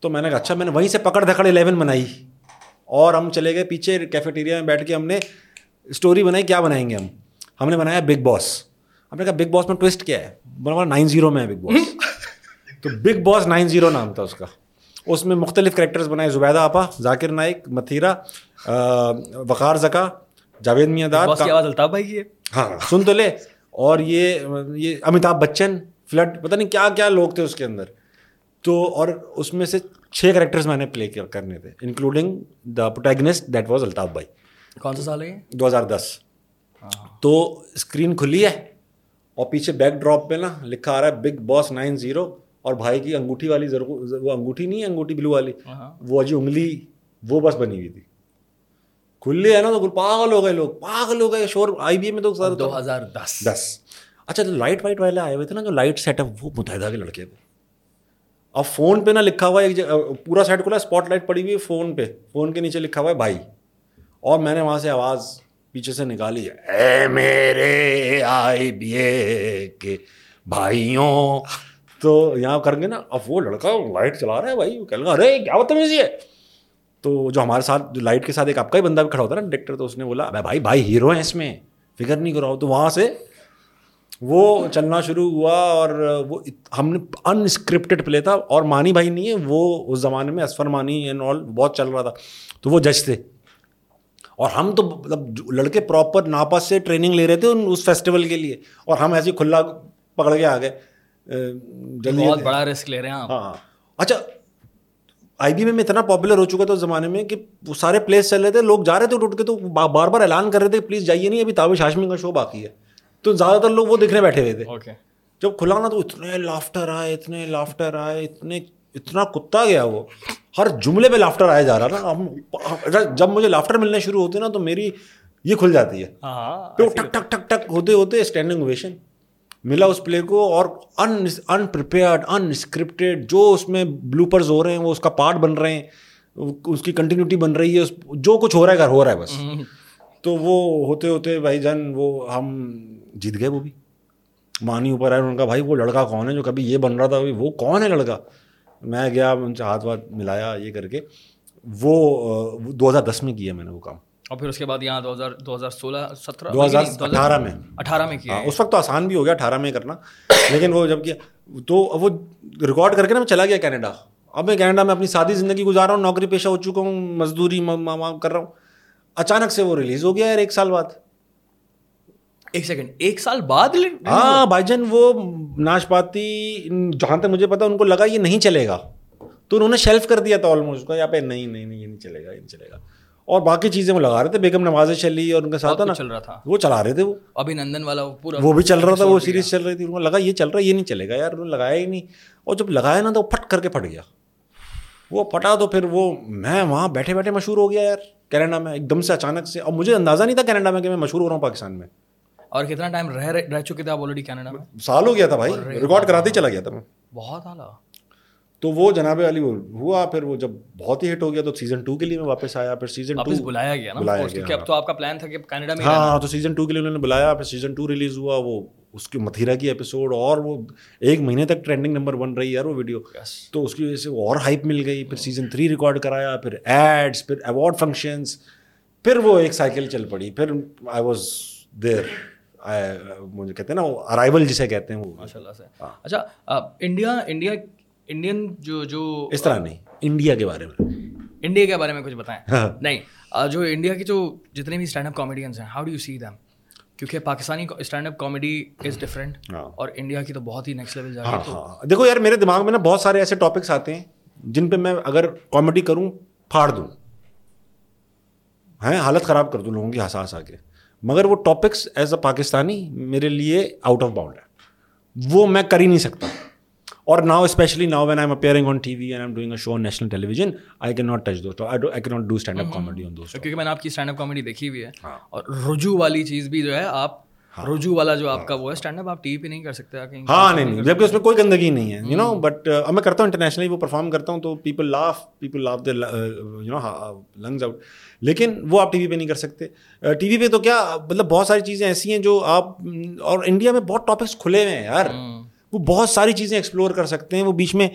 تو میں نے کہا اچھا میں نے وہیں سے پکڑ دھکڑ الیون بنائی اور ہم چلے گئے پیچھے کیفیٹیریا میں بیٹھ کے ہم نے اسٹوری بنائی، کیا بنائیں گے ہم؟ ہم نے بنایا بگ باس ہم نے کہا بگ باس میں ٹوسٹ کیا ہے؟ بنا نائن زیرو میں ہے بگ باس تو بگ باس نائن زیرو نام تھا اس کا۔ اس میں مختلف کریکٹرز بنائے زبیدہ آپا ذاکر نائک متھیرا وقار زکا جاوید میاں داد کی آواز الطاف بھائی کی ہے۔ ہاں سن تو لے۔ اور یہ یہ امیتابھ بچن فلڈ پتہ نہیں کیا کیا لوگ تھے اس کے اندر۔ تو اور اس میں سے چھ کریکٹرز میں نے پلے کرنے تھے including the protagonist that was Altaf بھائی۔ کون سا سال ہے دو ہزار دس۔ تو اسکرین کھلی ہے اور پیچھے بیک ڈراپ پہ نا لکھا آ رہا ہے بگ باس نائن زیرو۔ اور بھائی کی انگوٹھی والی وہ انگوٹھی نہیں ہے انگوٹھی بلو والی۔ وہ جو انگلی وہ بس بنی ہوئی تھی۔ کھلے ہے نا تو پاگل ہو گئے لوگ پاگل ہو گئے۔ شور آئی بی اے میں تو دو ہزار دس۔ دس۔ اچھا تو لائٹ وائٹ والے آئے ہوئے تھے نا جو لائٹ سیٹ اپ وہ متحدہ کے لڑکے تھے۔ اب فون پہ نا لکھا ہوا ہے پورا سیٹ کھلا اسپاٹ لائٹ پڑی ہوئی ہے فون پہ۔ فون کے نیچے لکھا ہوا ہے بھائی۔ اور میں نے وہاں سے آواز پیچھے سے نکالی۔ اے میرے آئی بی اے کے بھائیوں تو یہاں کر گے نا، اب وہ لڑکا لائٹ چلا رہا ہے بھائی، وہ کہ ارے، کیا بدتمیزی ہے؟ تو جو ہمارے ساتھ، جو لائٹ کے ساتھ ایک آپ کا ہی بندہ بھی کھڑا ہوتا ہے نا ڈائریکٹر تو اس نے بولا بھائی بھائی ہیرو ہیں اس میں، فکر نہیں کراؤ تو وہاں سے وہ چلنا شروع ہوا اور وہ ہم نے ان اسکرپٹڈ پلے تھا اور مانی بھائی نہیں ہے، وہ اس زمانے میں اسفر مانی اینڈ آل بہت چل رہا تھا۔ تو وہ جج تھے۔ اور ہم تو مطلب لڑکے پراپر ناپا سے ٹریننگ لے رہے تھے اس فیسٹیول کے لیے اور ہم ایسے کھلا پکڑ کے آ گئے۔ جلدی بہت بڑا رسک لے رہے ہیں ہاں اچھا آئی بی میں اتنا پاپولر ہو چکا تھا اس زمانے میں کہ وہ سارے پلیس چل رہے تھے لوگ جا رہے تھے اٹھ کے تو بار بار اعلان کر رہے تھے پلیز جائیے نہیں ابھی تابش ہاشمی کا شو باقی ہے۔ تو زیادہ تر لوگ وہ دیکھنے بیٹھے ہوئے تھے۔ جب کھلا نا تو اتنے لافٹر آئے اتنے لافٹر آئے اتنے اتنا کتا گیا وہ۔ ہر جملے پہ لافٹر آیا جا رہا نا جب مجھے لافٹر ملنے شروع ہوتے نا تو میری یہ کھل جاتی ہے۔ پھر ٹک ٹک ٹک ٹک ہوتے ہوتے اسٹینڈنگ اویشن ملا اس پلے کو اور ان ان پریپیئرڈ ان اسکرپٹیڈ جو اس میں بلوپرز ہو رہے ہیں وہ اس کا پارٹ بن رہے ہیں اس کی کنٹینیوٹی بن رہی ہے جو کچھ ہو رہا ہے گھر ہو رہا ہے بس۔ تو وہ ہوتے ہوتے بھائی جان وہ ہم جیت گئے وہ بھی۔ مانی اوپر آئے ان کا بھائی وہ لڑکا کون ہے جو کبھی یہ بن رہا تھا؟ وہ کون ہے لڑکا؟ میں گیا ان سے ہاتھ واتھ ملایا یہ کر کے۔ وہ دو ہزار دس میں کیا میں نے وہ کام۔ اور پھر اس کے بعد یہاں دو ہزار دو ہزار سولہ سترہ دو ہزار اٹھارہ میں۔ اٹھارہ میں کیا ہاں، اس وقت تو آسان بھی ہو گیا اٹھارہ میں کرنا۔ لیکن وہ جب کیا تو وہ ریکارڈ کر کے نا میں چلا گیا کینیڈا۔ اب میں کینیڈا میں اپنی سادی زندگی گزار رہا ہوں نوکری پیشہ ہو چکا ہوں مزدوری کر رہا ہوں۔ اچانک سے وہ ریلیز ہو گیا یار ایک سال بعد۔ ایک سیکنڈ ایک سال بعد ہاں بھائی جان وہ ناشپاتی جہاں تک مجھے پتا ان کو لگا یہ نہیں چلے گا۔ تو انہوں نے شیلف کر دیا تھا آلموسٹ یہاں پہ نہیں نہیں نہیں یہ نہیں چلے گا یہ نہیں چلے گا۔ اور باقی چیزیں وہ لگا رہے تھے بیگم نواز چلی اور ان کے ساتھ نا؟ چل رہا تھا۔ وہ چلا رہے تھے وہ۔ ابھی نندن والا پورا وہ بھی چل رہا تھا وہ سیریز چل رہی تھی۔ ان کو لگا یہ چل رہا ہے یہ نہیں چلے گا یار انہوں نے لگایا ہی نہیں۔ اور جب لگایا نا تو وہ پھٹ کر کے پھٹ گیا۔ وہ پھٹا تو پھر وہ میں وہاں بیٹھے بیٹھے مشہور ہو گیا یار کینیڈا میں ایک دم سے اچانک سے۔ اور مجھے اندازہ نہیں تھا کینیڈا میں کہ میں مشہور ہو رہا ہوں پاکستان میں۔ اور کتنا ٹائم رہ رہ چکے تھے آپ آلریڈی کینیڈا میں؟ سال ہو گیا تھا بھائی ریکارڈ کراتے ہی چلا گیا تھا میں۔ بہت اعلیٰ۔ تو وہ جناب علی ہوا پھر وہ جب بہت ہی ہٹ ہو گیا تو سیزن ٹو کے لیے میں واپس آیا پھر سیزن ٹو بلایا گیا بلایا گیا اب تو آپ کا پلان تھا کہ کینیڈا میں ہاں تو سیزن ٹو کے لیے انہوں نے بلایا پھر سیزن ٹو ریلیز ہوا وہ اس کی متھیرا کی ایپیسوڈ اور وہ ایک مہینے تک ٹرینڈنگ نمبر بن رہی یار وہ ویڈیو تو اس کی وجہ سے وہ اور ہائپ مل گئی پھر سیزن تھری ریکارڈ کرایا پھر ایڈس پھر ایوارڈ فنکشنس پھر وہ ایک سائیکل چل پڑی پھر آئی واز دیر مجھے کہتے ہیں نا ارائیول جسے کہتے ہیں وہ۔ ماشاء اللہ سے۔ ہاں۔ اچھا انڈیا انڈیا انڈین جو جو اس طرح نہیں انڈیا کے بارے میں۔ انڈیا کے بارے میں کچھ بتائیں۔ ہاں۔ نہیں جو انڈیا کی جو جتنے بھی اسٹینڈ اپ کامیڈینس ہیں how do you see them کیونکہ Pakistani stand up comedy is different اور انڈیا کی تو بہت ہی نیکسٹ لیول جا رہی ہے دیکھو یار میرے دماغ میں نا بہت سارے ایسے ٹاپکس آتے ہیں جن پہ میں اگر کامیڈی کروں پھاڑ دوں۔ ہیں حالت خراب کر دوں لوگوں کی ہنسا کے۔ مگر وہ ٹاپکس ایز اے پاکستانی میرے لیے آؤٹ آف باؤنڈ ہے وہ میں کر ہی نہیں سکتا۔ اور now especially now when I am appearing on T V and am doing a show national television I can not touch دوست I can not do stand up comedy on دوست کیونکہ میں نے آپ کی اسٹینڈ اپ کامیڈی دیکھی ہوئی ہے۔ اور رجوع والی چیز بھی جو ہے آپ۔ رجوع والا جو آپ کا وہ ہے اسٹینڈ اپ آپ ٹی وی پہ نہیں کر سکتے ہاں نہیں نہیں جبکہ اس میں کوئی گندگی نہیں ہے یو نو بٹ اب میں کرتا ہوں انٹرنیشنلی وہ پرفارم کرتا ہوں تو people laugh people laugh the you know lungs out لیکن وہ آپ ٹی وی پہ نہیں کر سکتے ٹی وی پہ تو کیا مطلب بہت ساری چیزیں ایسی ہیں جو آپ اور انڈیا میں بہت ٹاپکس کھلے ہوئے ہیں یار وہ بہت ساری چیزیں ایکسپلور کر سکتے ہیں وہ بیچ میں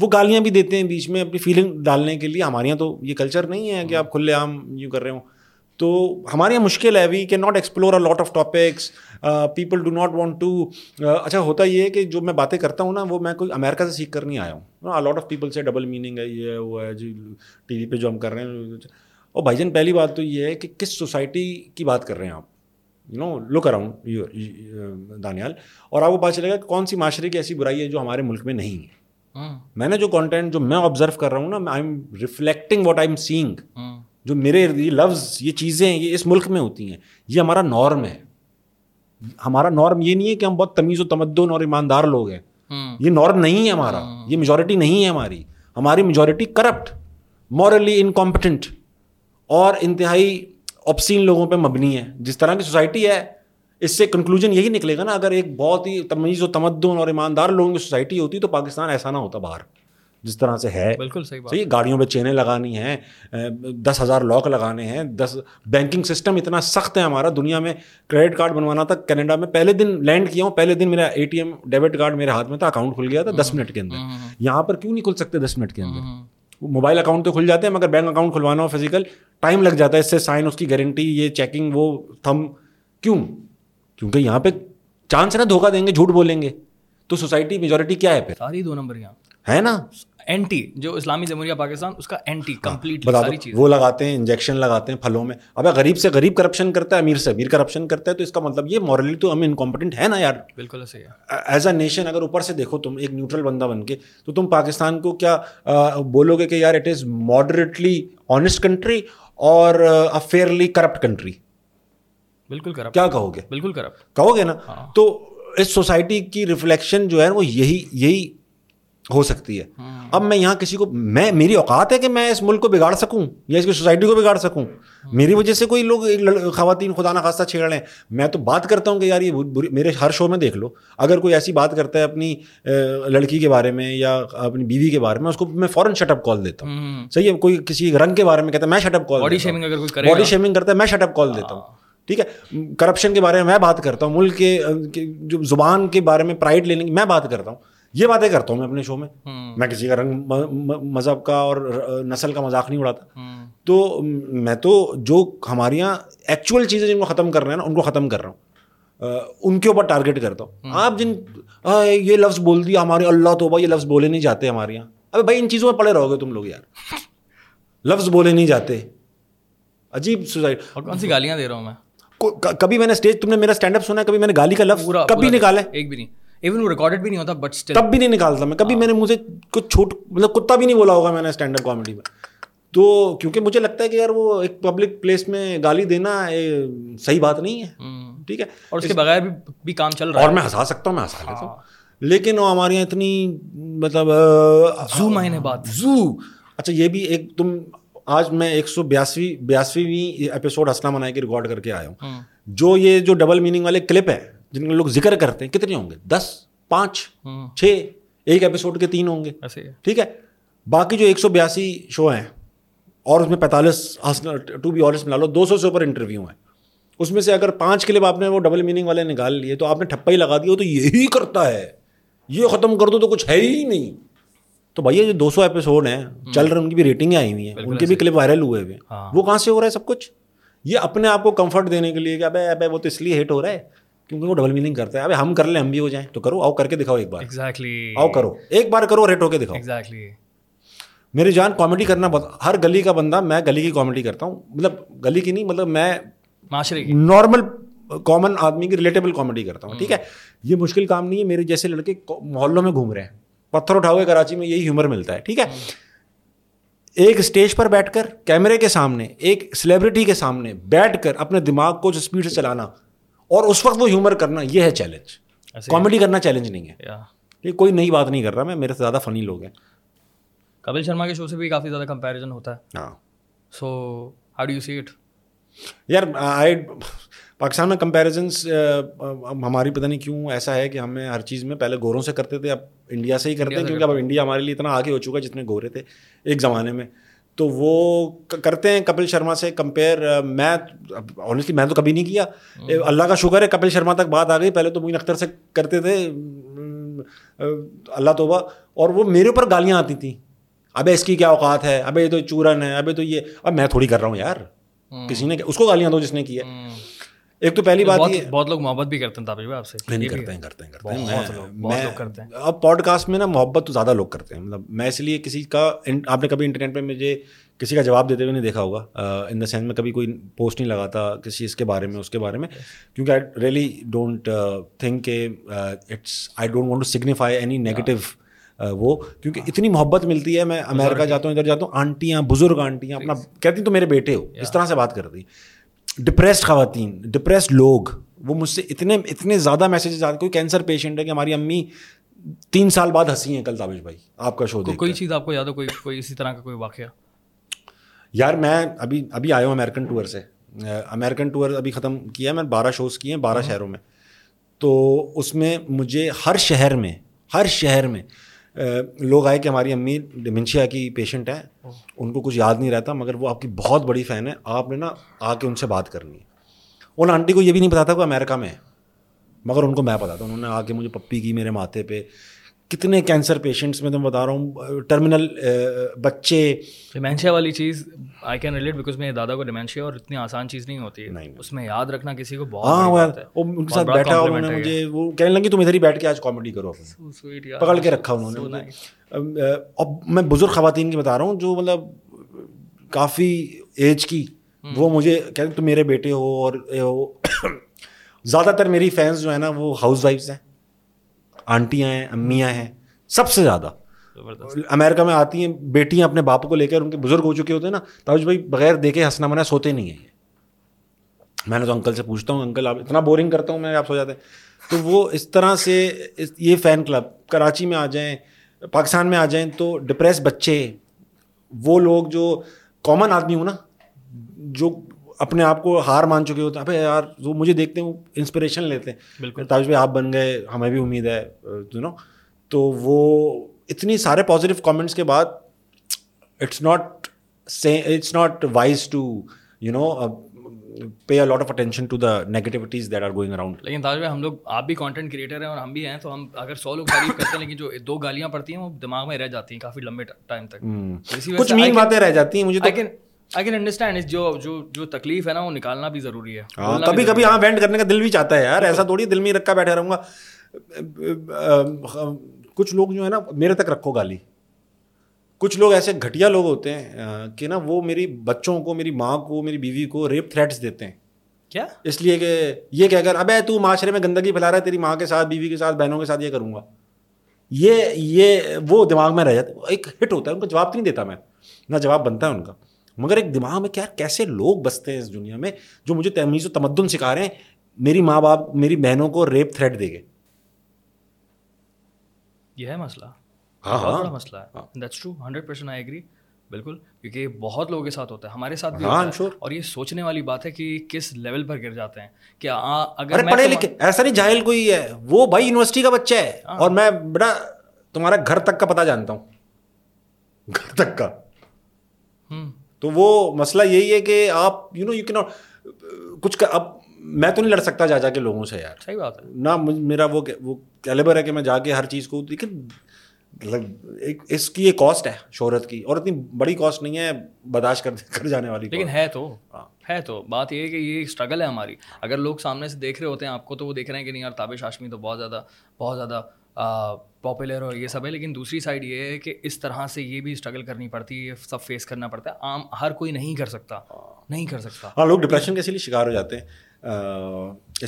وہ گالیاں بھی دیتے ہیں بیچ میں اپنی فیلنگ ڈالنے کے لیے۔ ہمارے یہاں تو یہ کلچر نہیں ہے کہ آپ کھلے عام یوں کر رہے ہوں۔ تو ہمارے یہاں مشکل ہے we can not explore a lot of topics people to not want to اچھا ہوتا یہ ہے کہ جو میں باتیں کرتا ہوں نا وہ میں کوئی امیرکا سے سیکھ کر نہیں آیا ہوں۔ لاٹ آف پیپل سے ڈبل میننگ ہے یہ وہ ہے جی ٹی وی پہ جو ہم کر رہے ہیں۔ اور بھائی جان پہلی بات تو یہ ہے کہ کس سوسائٹی کی بات کر رہے ہیں آپ؟ You know look around Danial اور آپ کو پتا چلے گا کہ کون سی معاشرے کی ایسی برائی ہے جو ہمارے ملک میں نہیں ہے۔ میں نے جو کانٹینٹ جو میں آبزرو کر رہا ہوں نا I am reflecting what I am saying جو میرے یہ لفظ یہ چیزیں یہ اس ملک میں ہوتی ہیں۔ یہ ہمارا نارم ہے۔ ہمارا نارم یہ نہیں ہے کہ ہم بہت تمیز و تمدن اور ایماندار لوگ ہیں۔ یہ نارم نہیں ہے ہمارا۔ یہ میجورٹی نہیں ہے ہماری۔ ہماری میجورٹی کرپٹ مورلی انکمپٹنٹ اور انتہائی آپسین لوگوں پہ مبنی ہے۔ جس طرح کی سوسائٹی ہے اس سے کنکلوژن یہی نکلے گا نا اگر ایک بہت ہی تمیز و تمدن اور ایماندار لوگوں کی سوسائٹی ہوتی تو پاکستان ایسا نہ ہوتا باہر۔ جس طرح سے ہے۔ بالکل صحیح صحیح گاڑیوں پہ چینیں لگانی ہیں دس ہزار لاک لگانے ہیں دس بینکنگ سسٹم اتنا سخت ہے ہمارا دنیا میں کریڈٹ کارڈ بنوانا تھا کینیڈا میں پہلے دن لینڈ کیا ہوں پہلے دن میرا A T M debit card میرے ہاتھ میں تھا اکاؤنٹ کھل گیا تھا دس منٹ کے اندر۔ یہاں پر کیوں نہیں کھل سکتے دس منٹ کے اندر؟ موبائل اکاؤنٹ تو کھل جاتے ہیں مگر بینک اکاؤنٹ کھلوانا ہو فزیکل ٹائم لگ جاتا ہے اس سے سائن اس کی گارنٹی یہ چیکنگ وہ تھم کیوں؟ کیونکہ یہاں پہ چانس ہے نا دھوکہ دیں گے جھوٹ بولیں گے۔ تو سوسائٹی میجورٹی کیا ہے پھر؟ ساری دو نمبر یہاں۔ ہے نا؟ اینٹی جو اسلامی جمہوریہ پاکستان اس کا اینٹی کمپلیٹ بتا دو وہ لگاتے ہیں انجیکشن لگاتے ہیں پھلوں میں۔ اب غریب سے غریب کرپشن کرتا ہے امیر سے امیر کرپشن کرتا ہے تو اس کا مطلب یہ مورلی تو ہم انکمپٹنٹ ہے نا یار۔ بالکل صحیح ایز اے نیشن اگر اوپر سے دیکھو تم ایک نیوٹرل بندہ بن کے تو تم پاکستان کو کیا بولو گے کہ یار it is moderately honest country اور فیئرلی کرپٹ کنٹری بالکل کرپٹ کیا کہو گے؟ بالکل کرپٹ کہو گے نا؟ تو اس سوسائٹی کی ریفلیکشن جو ہے وہ یہی یہی ہو سکتی ہے۔ اب میں یہاں کسی کو میں میری اوقات ہے کہ میں اس ملک کو بگاڑ سکوں یا اس کی سوسائٹی کو بگاڑ سکوں۔ میری وجہ سے کوئی لوگ خواتین خدا نخواستہ چھیڑ رہے ہیں میں تو بات کرتا ہوں کہ یار یہ میرے ہر شو میں دیکھ لو۔ اگر کوئی ایسی بات کرتا ہے اپنی لڑکی کے بارے میں یا اپنی بیوی کے بارے میں اس کو میں فوراً شٹ اپ کال دیتا ہوں۔ صحیح ہے کوئی کسی رنگ کے بارے میں کہتا ہے میں shut up call body shaming اگر کوئی باڈی شیمنگ کرتا ہے میں شٹ اپ کال دیتا ہوں۔ ٹھیک ہے؟ کرپشن کے بارے میں میں بات کرتا ہوں ملک کے جو زبان کے بارے میں پرائڈ لینے کی میں بات کرتا ہوں۔ یہ باتیں کرتا ہوں میں اپنے شو میں۔ میں کسی کا رنگ مذہب کا اور نسل کا مذاق نہیں اڑاتا۔ تو میں تو جو ہمارے یہاں ایکچوئل چیزیں جن کو ختم کر رہے ہیں نا ان کو ختم کر رہا ہوں۔ ان کے اوپر ٹارگیٹ کرتا ہوں۔ آپ جن یہ لفظ بول دیا ہمارے اللہ تو یہ لفظ بولے نہیں جاتے ہمارے یہاں۔ ابھی بھائی ان چیزوں میں پڑے رہو گے تم لوگ یار۔ لفظ بولے نہیں جاتے۔ عجیب سوسائٹی۔ اور کون سی گالیاں دے رہا ہوں میں؟ کبھی میں نے اسٹیج تم نے میرا اسٹینڈ اپ سنا ہے کبھی میں نے گالی کا لفظ کبھی نکالا ایک بھی نہیں۔ ایون وہ ریکارڈیڈ بھی نہیں ہوتا بٹ تب بھی نہیں نکالتا میں کبھی میں نے مجھے کچھ چھوٹ مطلب کتا بھی نہیں بولا ہوگا میں نے اسٹینڈ اپ کامیڈی میں۔ تو کیونکہ مجھے لگتا ہے کہ یار وہ ایک پبلک پلیس میں گالی دینا صحیح بات نہیں ہے۔ ٹھیک ہے؟ اور اس کے بغیر بھی کام چل رہا ہے۔ اور میں ہنسا سکتا ہوں میں ہنسا لیتا ہوں۔ لیکن وہ ہمارے یہاں اتنی مطلب زو معنی بات۔ زو۔ اچھا یہ بھی ایک تم آج میں ایک سو بیاسویں بیاسویں ایپیسوڈ ہنسنا منائے کے ریکارڈ کر کے آیا ہوں۔ جو یہ جو ڈبل میننگ والے کلپ ہے جن کے لوگ ذکر کرتے ہیں کتنے ہوں گے؟ دس پانچ چھ ایک ایپیسوڈ کے تین ہوں گے۔ ٹھیک ہے؟ باقی جو ایک سو بیاسی شو ہیں اور اس میں پینتالیس ٹو بی آلس ملا لو دو سو سے اوپر انٹرویو ہیں۔ اس میں سے اگر پانچ کلپ آپ نے وہ ڈبل میننگ والے نکال لیے تو آپ نے ٹھپا ہی لگا دیا تو یہی کرتا ہے۔ یہ ختم کر دو تو کچھ ہے ہی نہیں۔ تو بھیا جو دو سو ایپیسوڈ ہیں چل رہے ہیں ان کی بھی ریٹنگیں آئی ہوئی ہیں۔ ان کے بھی کلپ وائرل ہوئے ہوئے وہ کہاں سے ہو رہا ہے سب کچھ؟ یہ اپنے آپ کو کمفرٹ دینے کے لیے کہ ابے ابے وہ تو اس لیے ہٹ ہو رہا ہے۔ کیونکہ وہ ڈبل میننگ کرتا ہے۔ ابھی ہم کر لیں ہم بھی ہو جائیں۔ تو کرو آؤ کر کے دکھاؤ ایک بار۔ ایگزیکٹلی آؤ کرو۔ ایک بار کرو ریٹ ہو کے دکھاؤ۔ ایگزیکٹلی میری جان کامیڈی کرنا بہت ہر گلی کا بندہ میں گلی کی کامیڈی کرتا ہوں۔ مطلب گلی کی نہیں مطلب میں معاشرے کی۔ نارمل کامن آدمی کی ریلیٹیبل کامیڈی کرتا ہوں ٹھیک ہے؟ یہ مشکل کام نہیں ہے۔ میرے جیسے لڑکے محلوں میں گھوم رہے ہیں۔ پتھر اٹھاؤ گے کراچی میں یہی ہیومر ملتا ہے ٹھیک ہے؟ ایک اسٹیج پر بیٹھ کر کیمرے کے سامنے ایک سلیبریٹی کے سامنے بیٹھ کر اپنے دماغ کو جو اسپیڈ سے چلانا اور اس وقت وہ ہیومر کرنا یہ ہے چیلنج کامیڈی کرنا چیلنج نہیں ہے۔ یہ کوئی نئی بات نہیں کر رہا میں میرے سے زیادہ فنی لوگ ہیں۔ کپل شرما کے شو سے بھی کافی زیادہ کمپیریزن ہوتا ہے۔ ہاں۔ So how do you see it یار آئی پاکستان میں کمپیریزنس ہماری پتہ نہیں کیوں ایسا ہے کہ ہمیں ہر چیز میں پہلے گوروں سے کرتے تھے اب انڈیا سے ہی کرتے ہیں کیونکہ اب انڈیا ہمارے لیے اتنا آگے ہو چکا جتنے گورے تھے ایک زمانے میں۔ تو وہ کرتے ہیں کپل شرما سے کمپیئر میں آنیسٹلی میں تو کبھی نہیں کیا. اللہ کا شکر ہے کپل شرما تک بات آ گئی. پہلے تو مین اختر سے کرتے تھے. اللہ توبہ. اور وہ میرے اوپر گالیاں آتی تھیں. ابے اس کی کیا اوقات ہے؟ ابے یہ تو چورن ہے. ابے تو یہ. اب میں تھوڑی کر رہا ہوں یار. کسی نے اس کو گالیاں دو جس نے کی ہے. ایک تو پہلی بات یہ بہت لوگ محبت بھی کرتے ہیں تابش بھائی آپ سے۔ نہیں کرتے ہیں کرتے ہیں کرتے ہیں۔ اب پوڈ کاسٹ میں نا محبت تو زیادہ لوگ کرتے ہیں۔ مطلب میں اس لیے کسی کا آپ نے کبھی انٹرنیٹ پہ مجھے کسی کا جواب دیتے ہوئے نہیں دیکھا ہوگا۔ ان دا سینس میں کبھی کوئی پوسٹ نہیں لگاتا کسی اس کے بارے میں اس کے بارے میں۔ کیونکہ آئی ریئلی ڈونٹ تھنک کہ it's I don't want to signify any negative وہ۔ کیونکہ اتنی محبت ملتی ہے میں امیرکا جاتا ہوں ادھر جاتا ہوں آنٹیاں بزرگ آنٹیاں اپنا کہتی تو میرے بیٹے ہو۔ اس طرح سے بات کرتی ڈپریسڈ خواتین ڈپریسڈ لوگ وہ مجھ سے اتنے اتنے زیادہ میسیجز آتے کوئی کینسر پیشنٹ ہے کہ ہماری امی تین سال بعد ہنسی ہیں کل تابش بھائی آپ کا شو دیکھ کوئی چیز آپ کو یاد ہو کوئی کوئی اسی طرح کا کوئی واقعہ؟ یار میں ابھی ابھی آیا ہوں امیرکن ٹور سے۔ امیرکن ٹور ابھی ختم کیا ہے میں بارہ شوز کیے ہیں بارہ شہروں میں۔ تو اس میں مجھے ہر شہر میں ہر شہر میں لوگ آئے کہ ہماری امی ڈیمنشیا کی پیشنٹ ہے ان کو کچھ یاد نہیں رہتا مگر وہ آپ کی بہت بڑی فین ہے آپ نے نا آ کے ان سے بات کرنی ہے۔ ان آنٹی کو یہ بھی نہیں پتا تھا کہ امیرکا میں ہے مگر ان کو میں پتا تھا انہوں نے آ کے مجھے پپی کی میرے ماتھے پہ کتنے کینسر پیشنٹس میں تو بتا رہا ہوں ٹرمینل بچے۔ ڈیمینشیا والی چیز آئی کین ریلیٹ بیکاز میرے دادا کو ڈیمینشیا اور اتنی آسان چیز نہیں ہوتی۔ ہے اس میں یاد رکھنا کسی کو بہت ہاں ان کے ساتھ بیٹھا انہوں نے مجھے وہ کہنے لگی تم ادھر ہی بیٹھ کے آج کامیڈی کرو پکڑ کے رکھا انہوں نے اب میں بزرگ خواتین کی بتا رہا ہوں جو مطلب کافی ایج کی وہ مجھے کہتے تم میرے بیٹے ہو اور زیادہ تر میری فینس جو ہے نا وہ ہاؤس وائفس ہیں۔ آنٹیاں ہیں امیاں ہیں سب سے زیادہ۔ امیرکا میں آتی ہیں بیٹیاں اپنے باپ کو لے کر ان کے بزرگ ہو چکے ہوتے ہیں نا تاج بھائی بغیر دیکھے ہنسنا منا سوتے نہیں ہیں۔ میں نے تو انکل سے پوچھتا ہوں انکل آپ اتنا بورنگ کرتا ہوں میں آپ سو جاتے ہیں۔ تو وہ اس طرح سے یہ فین کلب کراچی میں آ جائیں پاکستان میں آ جائیں تو ڈپریس بچے وہ لوگ جو کامن آدمی ہوں نا جو اپنے آپ کو ہار مان چکے ہوتے ہیں ابھی یار وہ مجھے دیکھتے ہیں وہ انسپریشن لیتے ہیں۔ بالکل۔ تاج بھائی آپ بن گئے ہمیں بھی امید ہے یو نو تو وہ اتنی سارے پازیٹیو کامنٹس کے بعد it's not it's not wise to you know pay lot of attention to the negativities that are going around لیکن تاج بھائی ہم لوگ آپ بھی کانٹینٹ کریٹر ہیں اور ہم بھی ہیں تو ہم اگر سو لوگ تعریف کرتے ہیں لیکن جو دو گالیاں پڑتی ہیں وہ دماغ میں رہ جاتی ہیں کافی لمبے ٹائم تک۔ کچھ مین باتیں رہ جاتی ہیں مجھے تو آئی کین انڈرسٹینڈ جو جو جو تکلیف ہے نا وہ نکالنا بھی ضروری ہے۔ ہاں کبھی کبھی ہاں وینٹ کرنے کا دل بھی چاہتا ہے یار ایسا تھوڑی دل میں رکھا بیٹھا رہوں گا۔ کچھ لوگ جو ہے نا میرے تک رکھو گالی۔ کچھ لوگ ایسے گھٹیا لوگ ہوتے ہیں کہ نا وہ میری بچوں کو میری ماں کو میری بیوی کو ریپ تھریٹس دیتے ہیں۔ کیا؟ اس لیے کہ یہ کہہ کر اب تو معاشرے میں گندگی پھیلا رہا ہے تیری ماں کے ساتھ بیوی کے ساتھ بہنوں کے ساتھ یہ کروں گا۔ یہ یہ وہ دماغ میں رہ جاتا ایک ہٹ ہوتا ہے ان کا جواب نہیں دیتا میں۔ نہ جواب بنتا ہے ان کا۔ مگر ایک دماغ میں کیا کیسے لوگ بستے ہیں اس دنیا میں جو مجھے تمیز و تمدن سکھا رہے ہیں میری ماں باپ میری بہنوں کو ریپ تھریٹ دے گے یہ ہے مسئلہ۔ ہاں ہاں۔ مسئلہ ہے۔ That's true hundred percent I agree بالکل کیونکہ بہت لوگوں کے ساتھ ہوتا ہے۔ ہمارے ساتھ بھی ہاں اور یہ سوچنے والی بات ہے کہ کس لیول پر گر جاتے ہیں۔ کہ اگر پڑھے لکھے ایسا نہیں جاہل کوئی ہے۔ وہ بھائی یونیورسٹی کا بچہ ہے۔ ہاں۔ اور میں بڑا تمہارا گھر تک کا پتا جانتا ہوں۔ گھر تک کا۔ تو وہ مسئلہ یہی ہے کہ آپ you know you key not کچھ اب میں تو نہیں لڑ سکتا جا جا کے لوگوں سے یار. صحیح بات ہے. نہ میرا وہ وہ کیلیبر ہے کہ میں جا کے ہر چیز کو لیکن ایک اس کی ایک کاسٹ ہے شہرت کی اور اتنی بڑی کاسٹ نہیں ہے برداشت کر کر جانے والی لیکن ہے تو ہاں۔ ہے تو بات یہ ہے کہ یہ اسٹرگل ہے ہماری. اگر لوگ سامنے سے دیکھ رہے ہوتے ہیں آپ کو تو وہ دیکھ رہے ہیں کہ نہیں یار تابش ہاشمی تو بہت زیادہ بہت زیادہ پاپولر اور یہ سب ہے لیکن دوسری سائڈ یہ ہے کہ اس طرح سے یہ بھی اسٹرگل کرنی پڑتی ہے یہ سب فیس کرنا پڑتا ہے۔ عام ہر کوئی نہیں کر سکتا نہیں کر سکتا۔ ہاں لوگ ڈپریشن کے لیے شکار ہو جاتے ہیں۔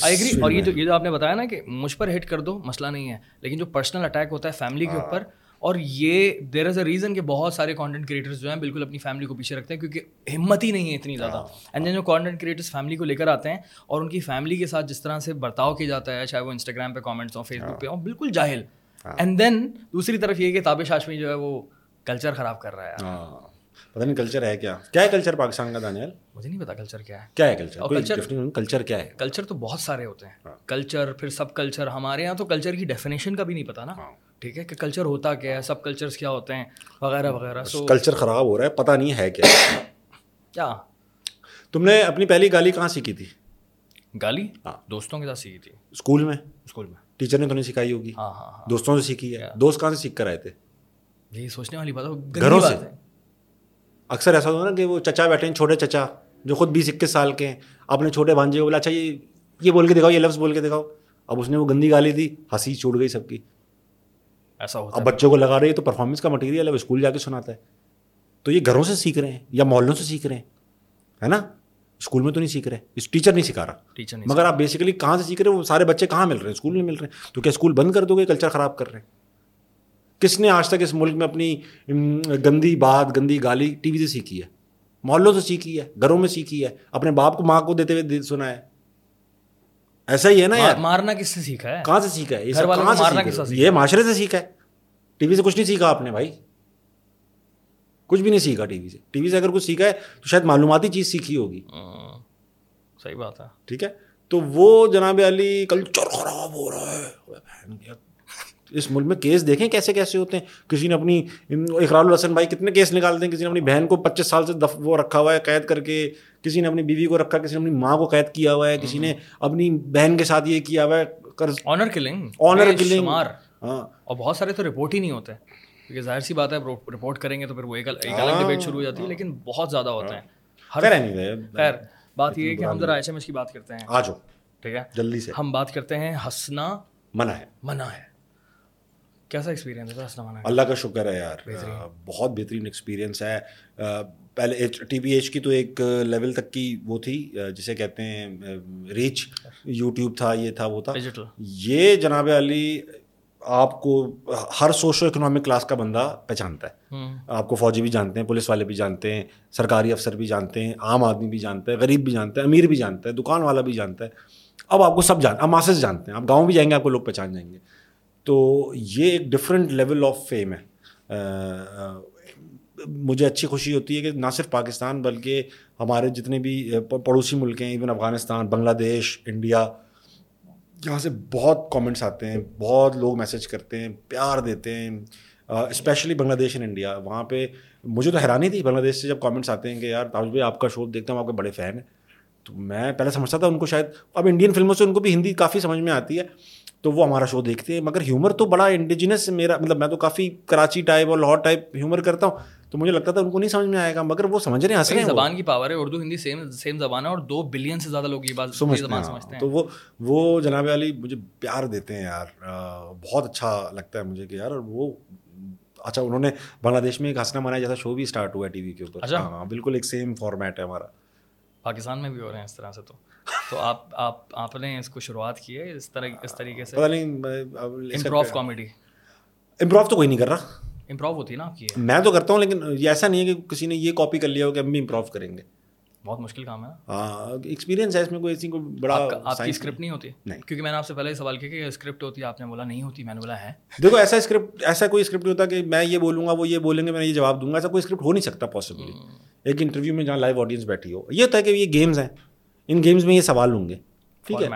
آئی اور یہ جو یہ جو آپ نے بتایا نا کہ مجھ پر ہٹ کر دو مسئلہ نہیں ہے۔ لیکن جو پرسنل اٹیک ہوتا ہے فیملی کے اوپر اور یہ دیر از اے ریزن کہ بہت سارے کانٹینٹ کریٹرز جو ہیں بالکل اپنی فیملی کو پیچھے رکھتے ہیں کیونکہ ہمت ہی نہیں ہے اتنی زیادہ۔ اینڈ دین جو کانٹینٹ کریٹرز فیملی کو لے کر آتے ہیں اور ان کی فیملی کے ساتھ جس طرح سے برتاؤ کیا جاتا ہے چاہے وہ انسٹاگرام پہ کامنٹس ہوں فیس بک پہ ہوں بالکل جاہل۔ اینڈ دین دوسری طرف یہ کہ تابش ہاشمی جو ہے وہ کلچر خراب کر رہا ہے۔ پتہ نہیں کلچر ہے کیا؟ کیا ہے کلچر پاکستان کا دانیال؟ مجھے نہیں پتا کلچر کیا ہے۔ کیا ہے کلچر کلچر کلچر کیا ہے؟ کلچر تو بہت سارے ہوتے ہیں۔ ہاں۔ کلچر پھر سب کلچر ہمارے یہاں تو کلچر کی ڈیفینیشن کا بھی نہیں پتا نا۔ ہاں۔ ٹھیک ہے کہ کلچر ہوتا کیا ہے سب کلچرس کیا ہوتے ہیں وغیرہ وغیرہ۔ کلچر خراب ہو رہا ہے پتہ نہیں ہے کیا۔ کیا؟ تم نے اپنی پہلی گالی کہاں سیکھی تھی؟ گالی؟ ہاں۔ دوستوں کے ساتھ سیکھی تھی۔ اسکول میں؟ اسکول میں۔ ٹیچر نے تو نہیں سکھائی ہوگی۔ ہاں ہاں, ہاں۔ دوستوں سے سیکھی ہے۔ دوست کہاں سے سیکھ کر آئے تھے؟ یہی سوچنے والی بات گھروں سے؟ اکثر ایسا ہوتا ہے نا کہ وہ چچا بیٹھے ہیں چھوٹے چچا جو خود بیس اکیس سال کے ہیں۔ اپنے چھوٹے بھانجے کو بولا اچھا یہ یہ بول کے دکھاؤ یہ لفظ بول کے دکھاؤ۔ اب اس نے وہ گندی گالی دی ہنسی چھوٹ گئی سب کی۔ ایسا ہوتا اب بچوں کو لگا رہے تو پرفارمنس کا مٹیریل اب اسکول جا کے سناتا ہے۔ تو یہ گھروں سے سیکھ رہے ہیں یا محلوں سے سیکھ رہے ہیں؟ ہے نا؟ اسکول میں تو نہیں سیکھ رہے۔ اس ٹیچر نہیں سکھا رہا۔ ٹیچر مگر آپ بیسیکلی کہاں سے سیکھ رہے ہیں وہ سارے بچے کہاں مل رہے ہیں؟ اسکول میں مل رہے ہیں۔ تو کیا اسکول بند کر دو گے؟ کلچر خراب کر رہے ہیں۔ کس نے آج تک اس ملک میں اپنی گندی بات گندی گالی ٹی وی سے سیکھی ہے؟ محلوں سے سیکھی ہے گھروں میں سیکھی ہے اپنے باپ کو ماں کو دیتے ہوئے سنا ہے۔ ایسا ہی ہے نا یار۔ مارنا کس سے سیکھا ہے؟ کہاں سے سیکھا ہے؟ سے یہ معاشرے سے سیکھا ہے۔ ٹی وی سے کچھ نہیں سیکھا آپ نے بھائی۔ کچھ بھی نہیں سیکھا ٹی وی سے۔ ٹی وی سے اگر کچھ سیکھا ہے تو شاید معلوماتی چیز سیکھی ہوگی۔ ہاں، صحیح بات ہے۔ ٹھیک ہے؟ تو وہ جناب علی کلچر خراب ہو رہا ہے۔ اس ملک میں کیس دیکھیں کیسے کیسے ہوتے ہیں۔ کسی نے اپنی اقرال الحسن بھائی کتنے کیس نکالتے ہیں کسی نے اپنی بہن کو پچیس سال سے دف وہ رکھا ہوا ہے قید کر کے کسی نے اپنی بیوی کو رکھا کسی نے اپنی ماں کو قید کیا ہوا ہے کسی نے اپنی بہن کے ساتھ یہ کیا ہوا ہے قرض۔ آنر کلنگ آنر کلنگ ہاں۔ اور بہت سارے تو رپورٹ ہی نہیں ہوتے۔ کیونکہ ظاہر سی بات ہے رپورٹ کریں گے تو پھر وہ ایک الگ ہاں۔ ڈبیٹ شروع ہو جاتی ہے لیکن بہت زیادہ ہوتے ہیں۔ ہاں۔ خیر بات یہ ہے کہ ہم ذرا ایچ ایم ایس کی بات کرتے ہیں۔ آ جاؤ ٹھیک ہے۔ جلدی سے۔ ہم بات کرتے ہیں ہنسنا منع ہے۔ منع ہے۔ کیسا ایکسپیرینس ہے؟ اللہ کا شکر ہے یار۔ بہت بہترین ایکسپیرینس ہے۔ پہلے ٹی بی ایچ کی تو ایک لیول تک کی وہ تھی جسے کہتے ہیں ریچ۔ یوٹیوب تھا یہ تھا وہ تھا۔ یہ جناب علی آپ کو ہر سوشو اکنامک کلاس کا بندہ پہچانتا ہے۔ آپ کو فوجی بھی جانتے ہیں پولیس والے بھی جانتے ہیں سرکاری افسر بھی جانتے ہیں عام آدمی بھی جانتا ہے غریب بھی جانتا ہے امیر بھی جانتا ہے دکان والا بھی جانتا ہے۔ اب آپ کو سب جان آپ ماسز جانتے ہیں آپ گاؤں بھی جائیں گے آپ کو لوگ پہچان جائیں گے۔ تو یہ ایک ڈفرینٹ لیول آف فیم ہے۔ مجھے اچھی خوشی ہوتی ہے کہ نہ صرف پاکستان بلکہ ہمارے جتنے بھی پڑوسی ملک ہیں ایون افغانستان، بنگلہ دیش، انڈیا، یہاں سے بہت کامنٹس آتے ہیں، بہت لوگ میسج کرتے ہیں، پیار دیتے ہیں۔ اسپیشلی بنگلہ دیش اینڈ انڈیا۔ وہاں پہ مجھے تو حیرانی تھی بنگلہ دیش سے جب کامنٹس آتے ہیں کہ یار تاج بھائی آپ کا شو دیکھتا ہوں، آپ کے بڑے فین ہیں۔ تو میں پہلے سمجھتا تھا ان کو شاید، اب انڈین فلموں سے ان کو بھی ہندی کافی سمجھ میں آتی ہے۔ تو وہ ہمارا شو دیکھتے ہیں۔ مگر ہیومر تو بڑا انڈیجنس میرا مطلب میں تو کافی کراچی ٹائپ اور لاہور ٹائپ ہیومر کرتا ہوں تو مجھے لگتا تھا ان کو نہیں سمجھ میں آئے گا۔ مگر وہ سمجھ رہے ہیں ہنس رہے ہیں زبان کی پاور ہے اردو ہندی سیم سیم زبان ہے اور دو بلین سے زیادہ لوگ یہ بات سمجھ زبان ہاں۔ سمجھتے ہیں۔ تو وہ وہ جناب علی مجھے پیار دیتے ہیں یار۔ بہت اچھا لگتا ہے مجھے کہ یار وہ اچھا انہوں نے بنگلہ دیش میں ایک ہنسنا منایا جیسا شو بھی اسٹارٹ ہوا ہے ٹی وی کے اوپر۔ اچھا۔ ہاں،, ہاں بالکل ایک سیم فارمیٹ ہے ہمارا۔ پاکستان میں بھی ہو رہے ہیں اس طرح سے تو۔ تو آپ آپ آپ نے اس کو شروعات کی ہے اس طرح اس طریقے سے؟ پتہ نہیں امپروو کامیڈی۔ امپروو تو کوئی نہیں کر رہا امپروو ہوتی ہے نا آپ کی۔ میں تو کرتا ہوں لیکن یہ ایسا نہیں ہے کہ کسی نے یہ کاپی کر لیا ہو کہ ہم بھی امپروو کریں گے۔ بہت مشکل کام ہے ہاں ایکسپیرینس ہے اس میں کوئی ایسی کوئی بڑا آپ کی اسکرپٹ نہیں۔ ہوتی؟ نہیں۔ کیونکہ میں نے آپ سے پہلے سوال کیا کہ اسکرپٹ ہوتی ہے آپ نے بولا نہیں ہوتی میں نے بولا ہے۔ دیکھو ایسا اسکرپٹ ایسا کوئی اسکرپٹ نہیں ہوتا کہ میں یہ بولوں گا وہ یہ بولیں گے میں یہ جواب دوں گا ایسا کوئی اسکرپٹ ہو نہیں سکتا پاسبلی ایک انٹرویو میں جہاں لائیو آڈینس بیٹھی ہو یہ ہوتا ہے کہ یہ گیمز ہیں۔ ان گیمز میں یہ سوال ہوں گے۔ ٹھیک ہے؟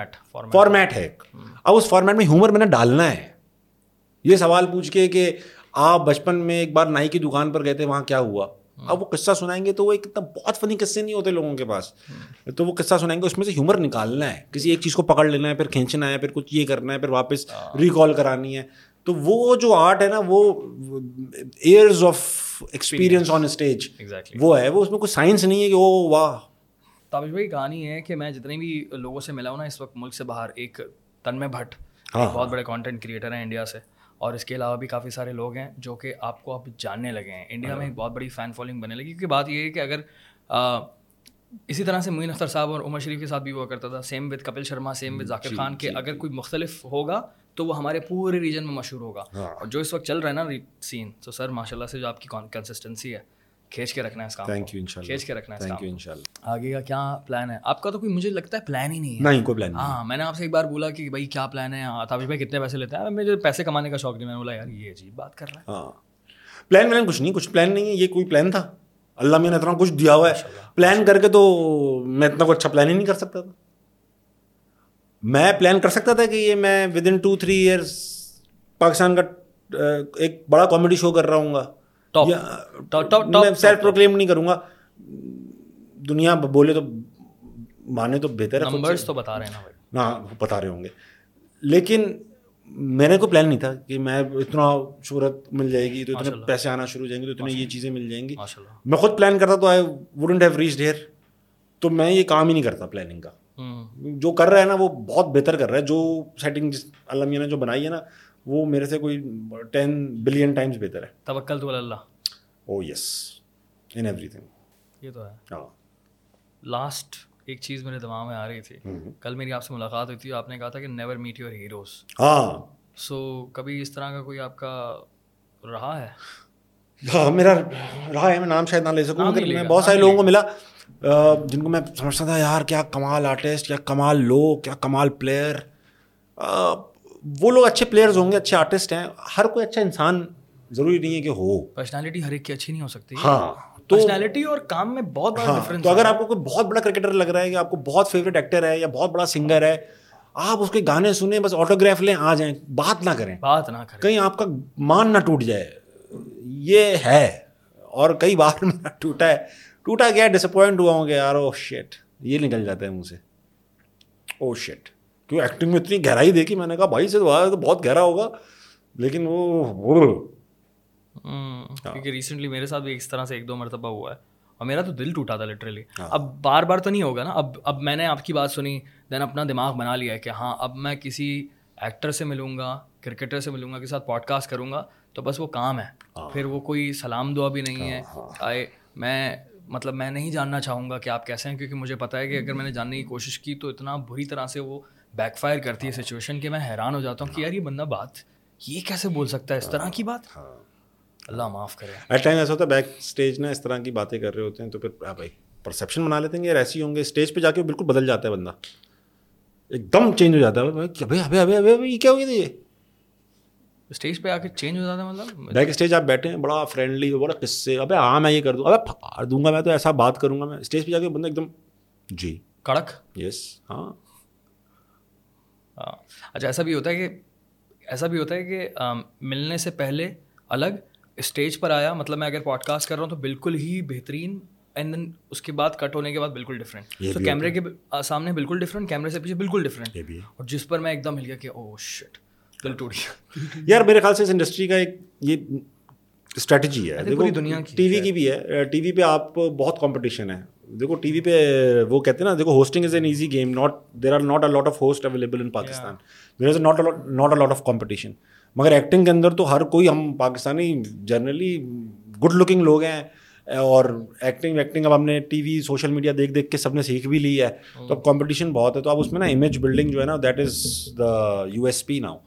فارمیٹ ہے۔ اب اس فارمیٹ میں ہیومر میں نے ڈالنا ہے۔ یہ سوال پوچھ کے کہ آپ بچپن میں ایک بار نائی کی دکان پر گئے تھے وہاں کیا ہوا؟ اب وہ قصہ سنائیں گے تو وہ ایک اتنا بہت فنی قصے نہیں ہوتے لوگوں کے پاس۔ تو وہ قصہ سنائیں گے اس میں سے ہیومر نکالنا ہے۔ کسی ایک چیز کو پکڑ لینا ہے پھر کھینچنا ہے پھر کچھ یہ کرنا ہے پھر واپس ریکال کرانی ہے۔ تو وہ جو آرٹ ہے نا وہ years of experience on stage وہ ہے۔ وہ اس میں کوئی سائنس نہیں ہے کہ وہ واہ! تابش بھائی کہانی ہے کہ میں جتنے بھی لوگوں سے ملا ہوں نا اس وقت ملک سے باہر ایک تنمے بھٹ ہاں، ہاں۔ بہت بڑے کانٹینٹ کریٹر ہیں انڈیا سے۔ اور اس کے علاوہ بھی کافی سارے لوگ ہیں جو کہ آپ کو اب جاننے لگے ہیں۔ انڈیا میں ہاں۔ ایک بہت بڑی فین فالوئنگ بننے لگی۔ کیونکہ بات یہ ہے کہ اگر اسی طرح سے معین اختر صاحب اور عمر شریف کے ساتھ بھی ہوا کرتا تھا۔ Same with Kapil Sharma same with Zakir Khan کے جی، اگر جی۔ کوئی مختلف ہوگا تو وہ ہمارے پورے ریجن میں مشہور ہوگا۔ اور جو اس وقت چل رہا ہے نا سین تو سر ماشاء اللہ سے جو آپ کی کنسسٹنسی ہے۔ کھینچ کے رکھنا ہے اس کام تھینک یو انشاءاللہ۔ کھینچ کے رکھنا ہے تھینک یو انشاءاللہ۔ آگے کا کیا پلان ہے؟ آپ کا تو کوئی مجھے لگتا ہے پلان ہی نہیں ہے۔ نہیں کوئی پلان نہیں ہاں میں نے آپ سے ایک بار بولا کہ بھائی کیا پلان ہے؟ ہاں، تابش بھائی کتنے پیسے لیتے ہیں؟ مجھے پیسے کمانے کا شوق نہیں میں نے بولا یار یہ عجیب بات کر رہا ہے۔ ہاں۔ پلان میں نے کچھ نہیں کچھ پلان نہیں ہے یہ کوئی پلان تھا؟ اللہ میں نے اتنا کچھ دیا ہوا ہے۔ پلان کر کے تو میں اتنا کوئی اچھا پلان ہی نہیں کر سکتا تھا۔ میں پلان کر سکتا تھا کہ یہ میں within two three years Pakistan کا ایک بڑا کامیڈی شو کر رہا ہوں گا۔ میں سیلف پروکلیم نہیں کروں گا. دنیا بولے تو مانے تو بہتر ہے تو بتا رہے ہیں نا ہاں، بتا رہے ہوں گے. لیکن میں نے کوئی پلان نہیں تھا کہ میں اتنا شہرت مل جائے گی تو اتنے پیسے آنا شروع ہو جائیں گے تو اتنے یہ چیزیں مل جائیں گی. میں خود پلان کرتا تو I wouldn't have reach there تو میں یہ کام ہی نہیں کرتا پلاننگ کا. جو کر رہا ہے نا وہ بہت بہتر کر رہا ہے. جو سیٹنگ جس علامیہ نے جو بنائی ہے نا وہ میرے سے کوئی ٹین بلین ٹائمس بہتر ہے۔ توکل تو اللہ۔ او یس ان ایوری تھنگ یہ تو ہے۔ ہاں۔ لاسٹ ایک چیز میرے دماغ میں آ رہی تھی۔ کل میری آپ سے ملاقات ہوئی تھی۔ آپ نے کہا تھا کہ نیور میٹ یور ہیروز ہاں۔ سو کبھی اس طرح کا کوئی آپ کا رہا ہے؟ ہاں میرا رہا ہے میں نام شاید نہ لے سکوں مگر میں بہت سارے لوگوں کو ملا۔ جن کو میں سمجھتا تھا یار کیا کمال آرٹسٹ کیا کمال لوگ کیا کمال پلیئر وہ لوگ اچھے پلیئرز ہوں گے اچھے آرٹسٹ ہیں ہر کوئی اچھا انسان ضروری نہیں ہے کہ ہو۔ پرسنالٹی ہر ایک کی اچھی نہیں ہو سکتی۔ ہاں تو پرسنالٹی اور کام میں بہت بڑا ہاں ڈفرینس تو اگر آپ کو کوئی بہت بڑا کرکٹر لگ رہا ہے یا آپ کو بہت فیوریٹ ایکٹر ہے یا بہت بڑا سنگر ہے آپ اس کے گانے سنیں بس آٹوگراف لیں آ جائیں بات نہ کریں۔ بات نہ کریں۔ کہیں آپ کا مان نہ ٹوٹ جائے۔ یہ ہے۔ اور کئی بار میرا ٹوٹا ہے۔ ٹوٹا گیا ڈسپوائنٹ ہوا ہوں کہ یار او شیٹ یہ نکل جاتا ہے منہ سے۔ او شیٹ کیوں ایکٹنگ میں اتنی گہرائی دیکھی میں نے کہا بھائی سے تو تو بہت گہرا ہوگا۔ لیکن وہ ہوں، کیونکہ ریسنٹلی میرے ساتھ بھی اس طرح سے ایک دو مرتبہ ہوا ہے۔ اور میرا تو دل ٹوٹا تھا لٹرلی ہاں۔ اب بار بار تو نہیں ہوگا نا۔ اب اب میں نے آپ کی بات سنی دین اپنا دماغ بنا لیا ہے کہ ہاں اب میں کسی ایکٹر سے ملوں گا کرکٹر سے ملوں گا کے ساتھ پوڈ کاسٹ کروں گا تو بس وہ کام ہے۔ ہاں۔ پھر وہ کوئی سلام دعا بھی نہیں ہے۔ آئے میں مطلب میں نہیں جاننا چاہوں گا کہ آپ کیسے ہیں کیونکہ مجھے پتا ہے کہ اگر میں نے جاننے کی کوشش کی تو اتنا بری طرح سے وہ بیک فائر کرتی ہے سچویشن کہ میں حیران ہو جاتا ہوں کہ یار یہ بندہ بات یہ کیسے بول سکتا ہے؟ اس طرح کی بات؟ اللہ معاف کرے۔ ایٹ ٹائم ایسا ہوتا ہے بیک اسٹیج نا اس طرح کی باتیں کر رہے ہوتے ہیں تو پھر ایک پرسیپشن بنا لیتے ہیں یار ایسے ہی ہوں گے۔ اسٹیج پہ جا کے بالکل بدل جاتا ہے بندہ۔ ایک دم چینج ہو جاتا ہے۔ ابھی ابھی ابھی ابھی یہ کیا ہو گیا تھا یہ؟ اسٹیج پہ آ کے چینج ہو جاتا ہے مطلب؟ بیک اسٹیج آپ بیٹھے ہیں بڑا فرینڈلی بڑا قصے۔ ابے ہاں میں یہ کر دوں۔ ابے پھاڑ دوں گا میں تو ایسا بات کروں گا میں۔ اسٹیج پہ جا کے بندہ ایک دم جی۔ کڑک؟ یس ہاں ہاں۔ اچھا ایسا بھی ہوتا ہے کہ ایسا بھی ہوتا ہے کہ ملنے سے پہلے الگ اسٹیج پر آیا مطلب میں اگر پوڈ کاسٹ کر رہا ہوں تو بالکل ہی بہترین اینڈ دین اس کے بعد کٹ ہونے کے بعد بالکل ڈفرینٹ تو کیمرے کے سامنے بالکل ڈفرینٹ کیمرے سے پیچھے بالکل ڈفرینٹ اور جس پر میں ایک دم ہل گیا کہ او شٹ دل ٹوٹ گیا۔ یار میرے خیال سے اس انڈسٹری کا ایک یہ اسٹریٹجی ہے۔ پوری دنیا کی ٹی وی کی بھی ہے۔ ٹی وی پہ آپ بہت کمپٹیشن ہے۔ دیکھو ٹی وی پہ وہ کہتے ہیں نا دیکھو hosting is an easy game not there are not a lot of host available in Pakistan there is not not a lot of competition مگر ایکٹنگ کے اندر تو ہر کوئی ہم پاکستانی جنرلی گڈ لکنگ لوگ ہیں اور ایکٹنگ ویکٹنگ اب ہم نے ٹی وی سوشل میڈیا دیکھ دیکھ کے سب نے سیکھ بھی لی ہے۔ تو اب کمپٹیشن بہت ہے۔ تو اب اس میں نا امیج بلڈنگ جو ہے نا that is the U S P now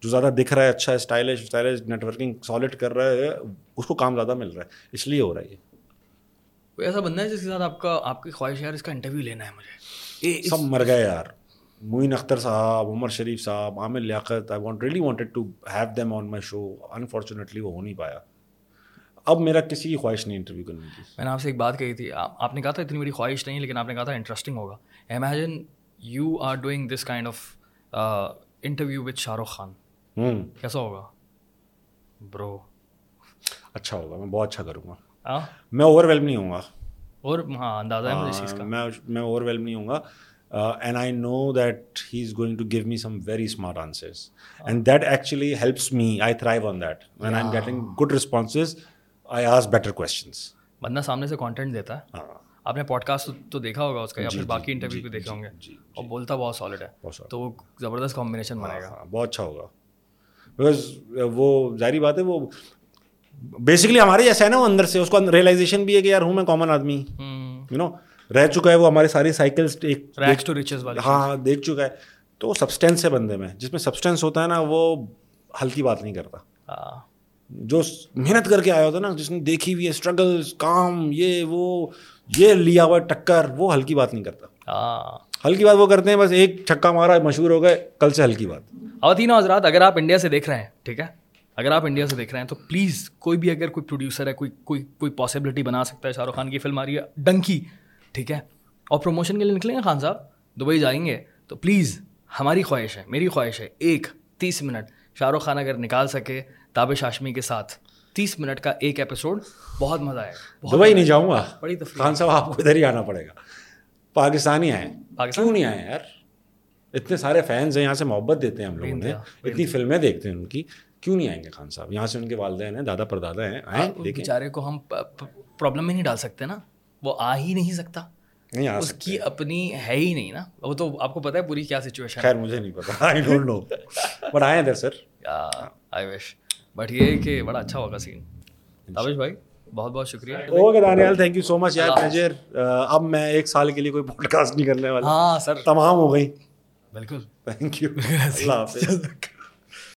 جو زیادہ دکھ رہا ہے اچھا stylish stylish networking solid کر رہا ہے اس کو کام زیادہ مل رہا ہے۔ اس لیے ہو رہا ہے یہ۔ کوئی ایسا بندہ ہے جس کے ساتھ آپ کا آپ کی خواہش ہے یار اس کا انٹرویو لینا ہے مجھے؟ سب مر گئے یار۔ معین Akhtar sahab Umar Sharif sahab Aamir Liaquat I want really wanted to have them on my show unfortunately وہ ہو نہیں پایا۔ اب میرا کسی کی خواہش نہیں انٹرویو کرنے کی۔ میں نے آپ سے ایک بات کہی تھی۔ آپ نے کہا تھا اتنی بڑی خواہش نہیں لیکن آپ نے کہا تھا انٹرسٹنگ ہوگا۔ Imagine you are doing this kind of interview with Shah Rukh Khan کیسا ہوگا؟ برو اچھا ہوگا میں بہت اچھا کروں گا۔ میں اوور ویلم نہیں ہوں گا۔ اور ہاں اندازہ ہے مجھے اس کا۔ میں میں اوور ویلم نہیں ہوں گا۔ And I know that he is going to give me some very smart answers and that actually helps me I thrive on that when I am getting good responses I ask better questions بندہ سامنے سے content دیتا ہے۔ ہاں۔ آپ نے pod cost تو دیکھا ہوگا اس کا یا پھر باقی انٹرویو بھی دیکھے ہوں گے؟ جی اور بولتا بہت سالڈ ہے۔ تو وہ زبردست کمبینیشن بنے گا۔ ہاں بہت اچھا ہوگا۔ بیکاز وہ ظاہری بات ہے وہ بیسکلی ہمارے جیسا ہے نا وہ اندر سے اس کو ریئلائزیشن بھی ہے کہ یار ہوں میں کامن آدمی۔ یو نو رہ چکا ہے وہ ہمارے ساری سائیکلس ریچز والی ہاں دیکھ چکا ہے۔ تو وہ سبسٹینس ہے بندے میں۔ جس میں سبسٹینس ہوتا ہے نا وہ ہلکی بات نہیں کرتا۔ جو محنت کر کے آیا ہوتا ہے نا جس نے دیکھی ہوئی ہے اسٹرگلس کام یہ وہ یہ لیا ہوا ٹکر وہ ہلکی بات نہیں کرتا۔ ہلکی بات وہ کرتے ہیں بس ایک چھکا مارا مشہور ہو گئے کل سے ہلکی بات۔ خواتین و حضرات اگر آپ انڈیا سے دیکھ رہے ہیں ٹھیک ہے؟ اگر آپ انڈیا سے دیکھ رہے ہیں تو پلیز کوئی بھی اگر کوئی پروڈیوسر ہے کوئی کوئی کوئی پاسبلٹی بنا سکتا ہے شاہ رخ خان کی فلم آ رہی ہے ڈنکی ٹھیک ہے؟ اور پروموشن کے لیے نکلیں گے خان صاحب؟ دبئی جائیں گے؟ تو پلیز ہماری خواہش ہے میری خواہش ہے ایک تیس منٹ شاہ رخ خان اگر نکال سکے تابش ہاشمی کے ساتھ تیس منٹ کا ایک ایپیسوڈ بہت مزہ آئے گا دبئی نہیں جاؤں گا۔ بڑی تفریح۔ خان صاحب آپ کو ادھر ہی آنا پڑے گا۔ پاکستانی آئے پاکستان؟ کیوں نہیں آئے یار؟ اتنے سارے فینس ہیں یہاں سے محبت دیتے ہیں ہم لوگوں نے۔ اتنی فلمیں دیکھتے ہیں ان کی۔ کیوں نہیں آئیں گے خان صاحب؟ یہاں سے ان کے والدین ہیں دادا پردادا ہیں آئیں دیکھیں۔ بیچارے کو ہم پرابلم میں نہیں ڈال سکتے نا۔ وہ آ ہی نہیں سکتا۔ نہیں آ اس کی اپنی ہے ہی نہیں نا۔ وہ تو آپ کو پتا ہے پوری کیا سچویشن خیر مجھے نہیں پتا آئی ڈونٹ نو بٹ آئے ادھر سر۔ آئی وش بٹ یہ کہ بڑا اچھا ہوگا سین تابش بھائی بہت بہت شکریہ۔ Okay Danial thank you so much یار پلیجر اب میں ایک سال کے لیے کوئی پوڈ کاسٹ نہیں کرنے والا۔ ہاں سر۔ تمام ہو گئی۔ بالکل۔ تھینک یو اللہ حافظ۔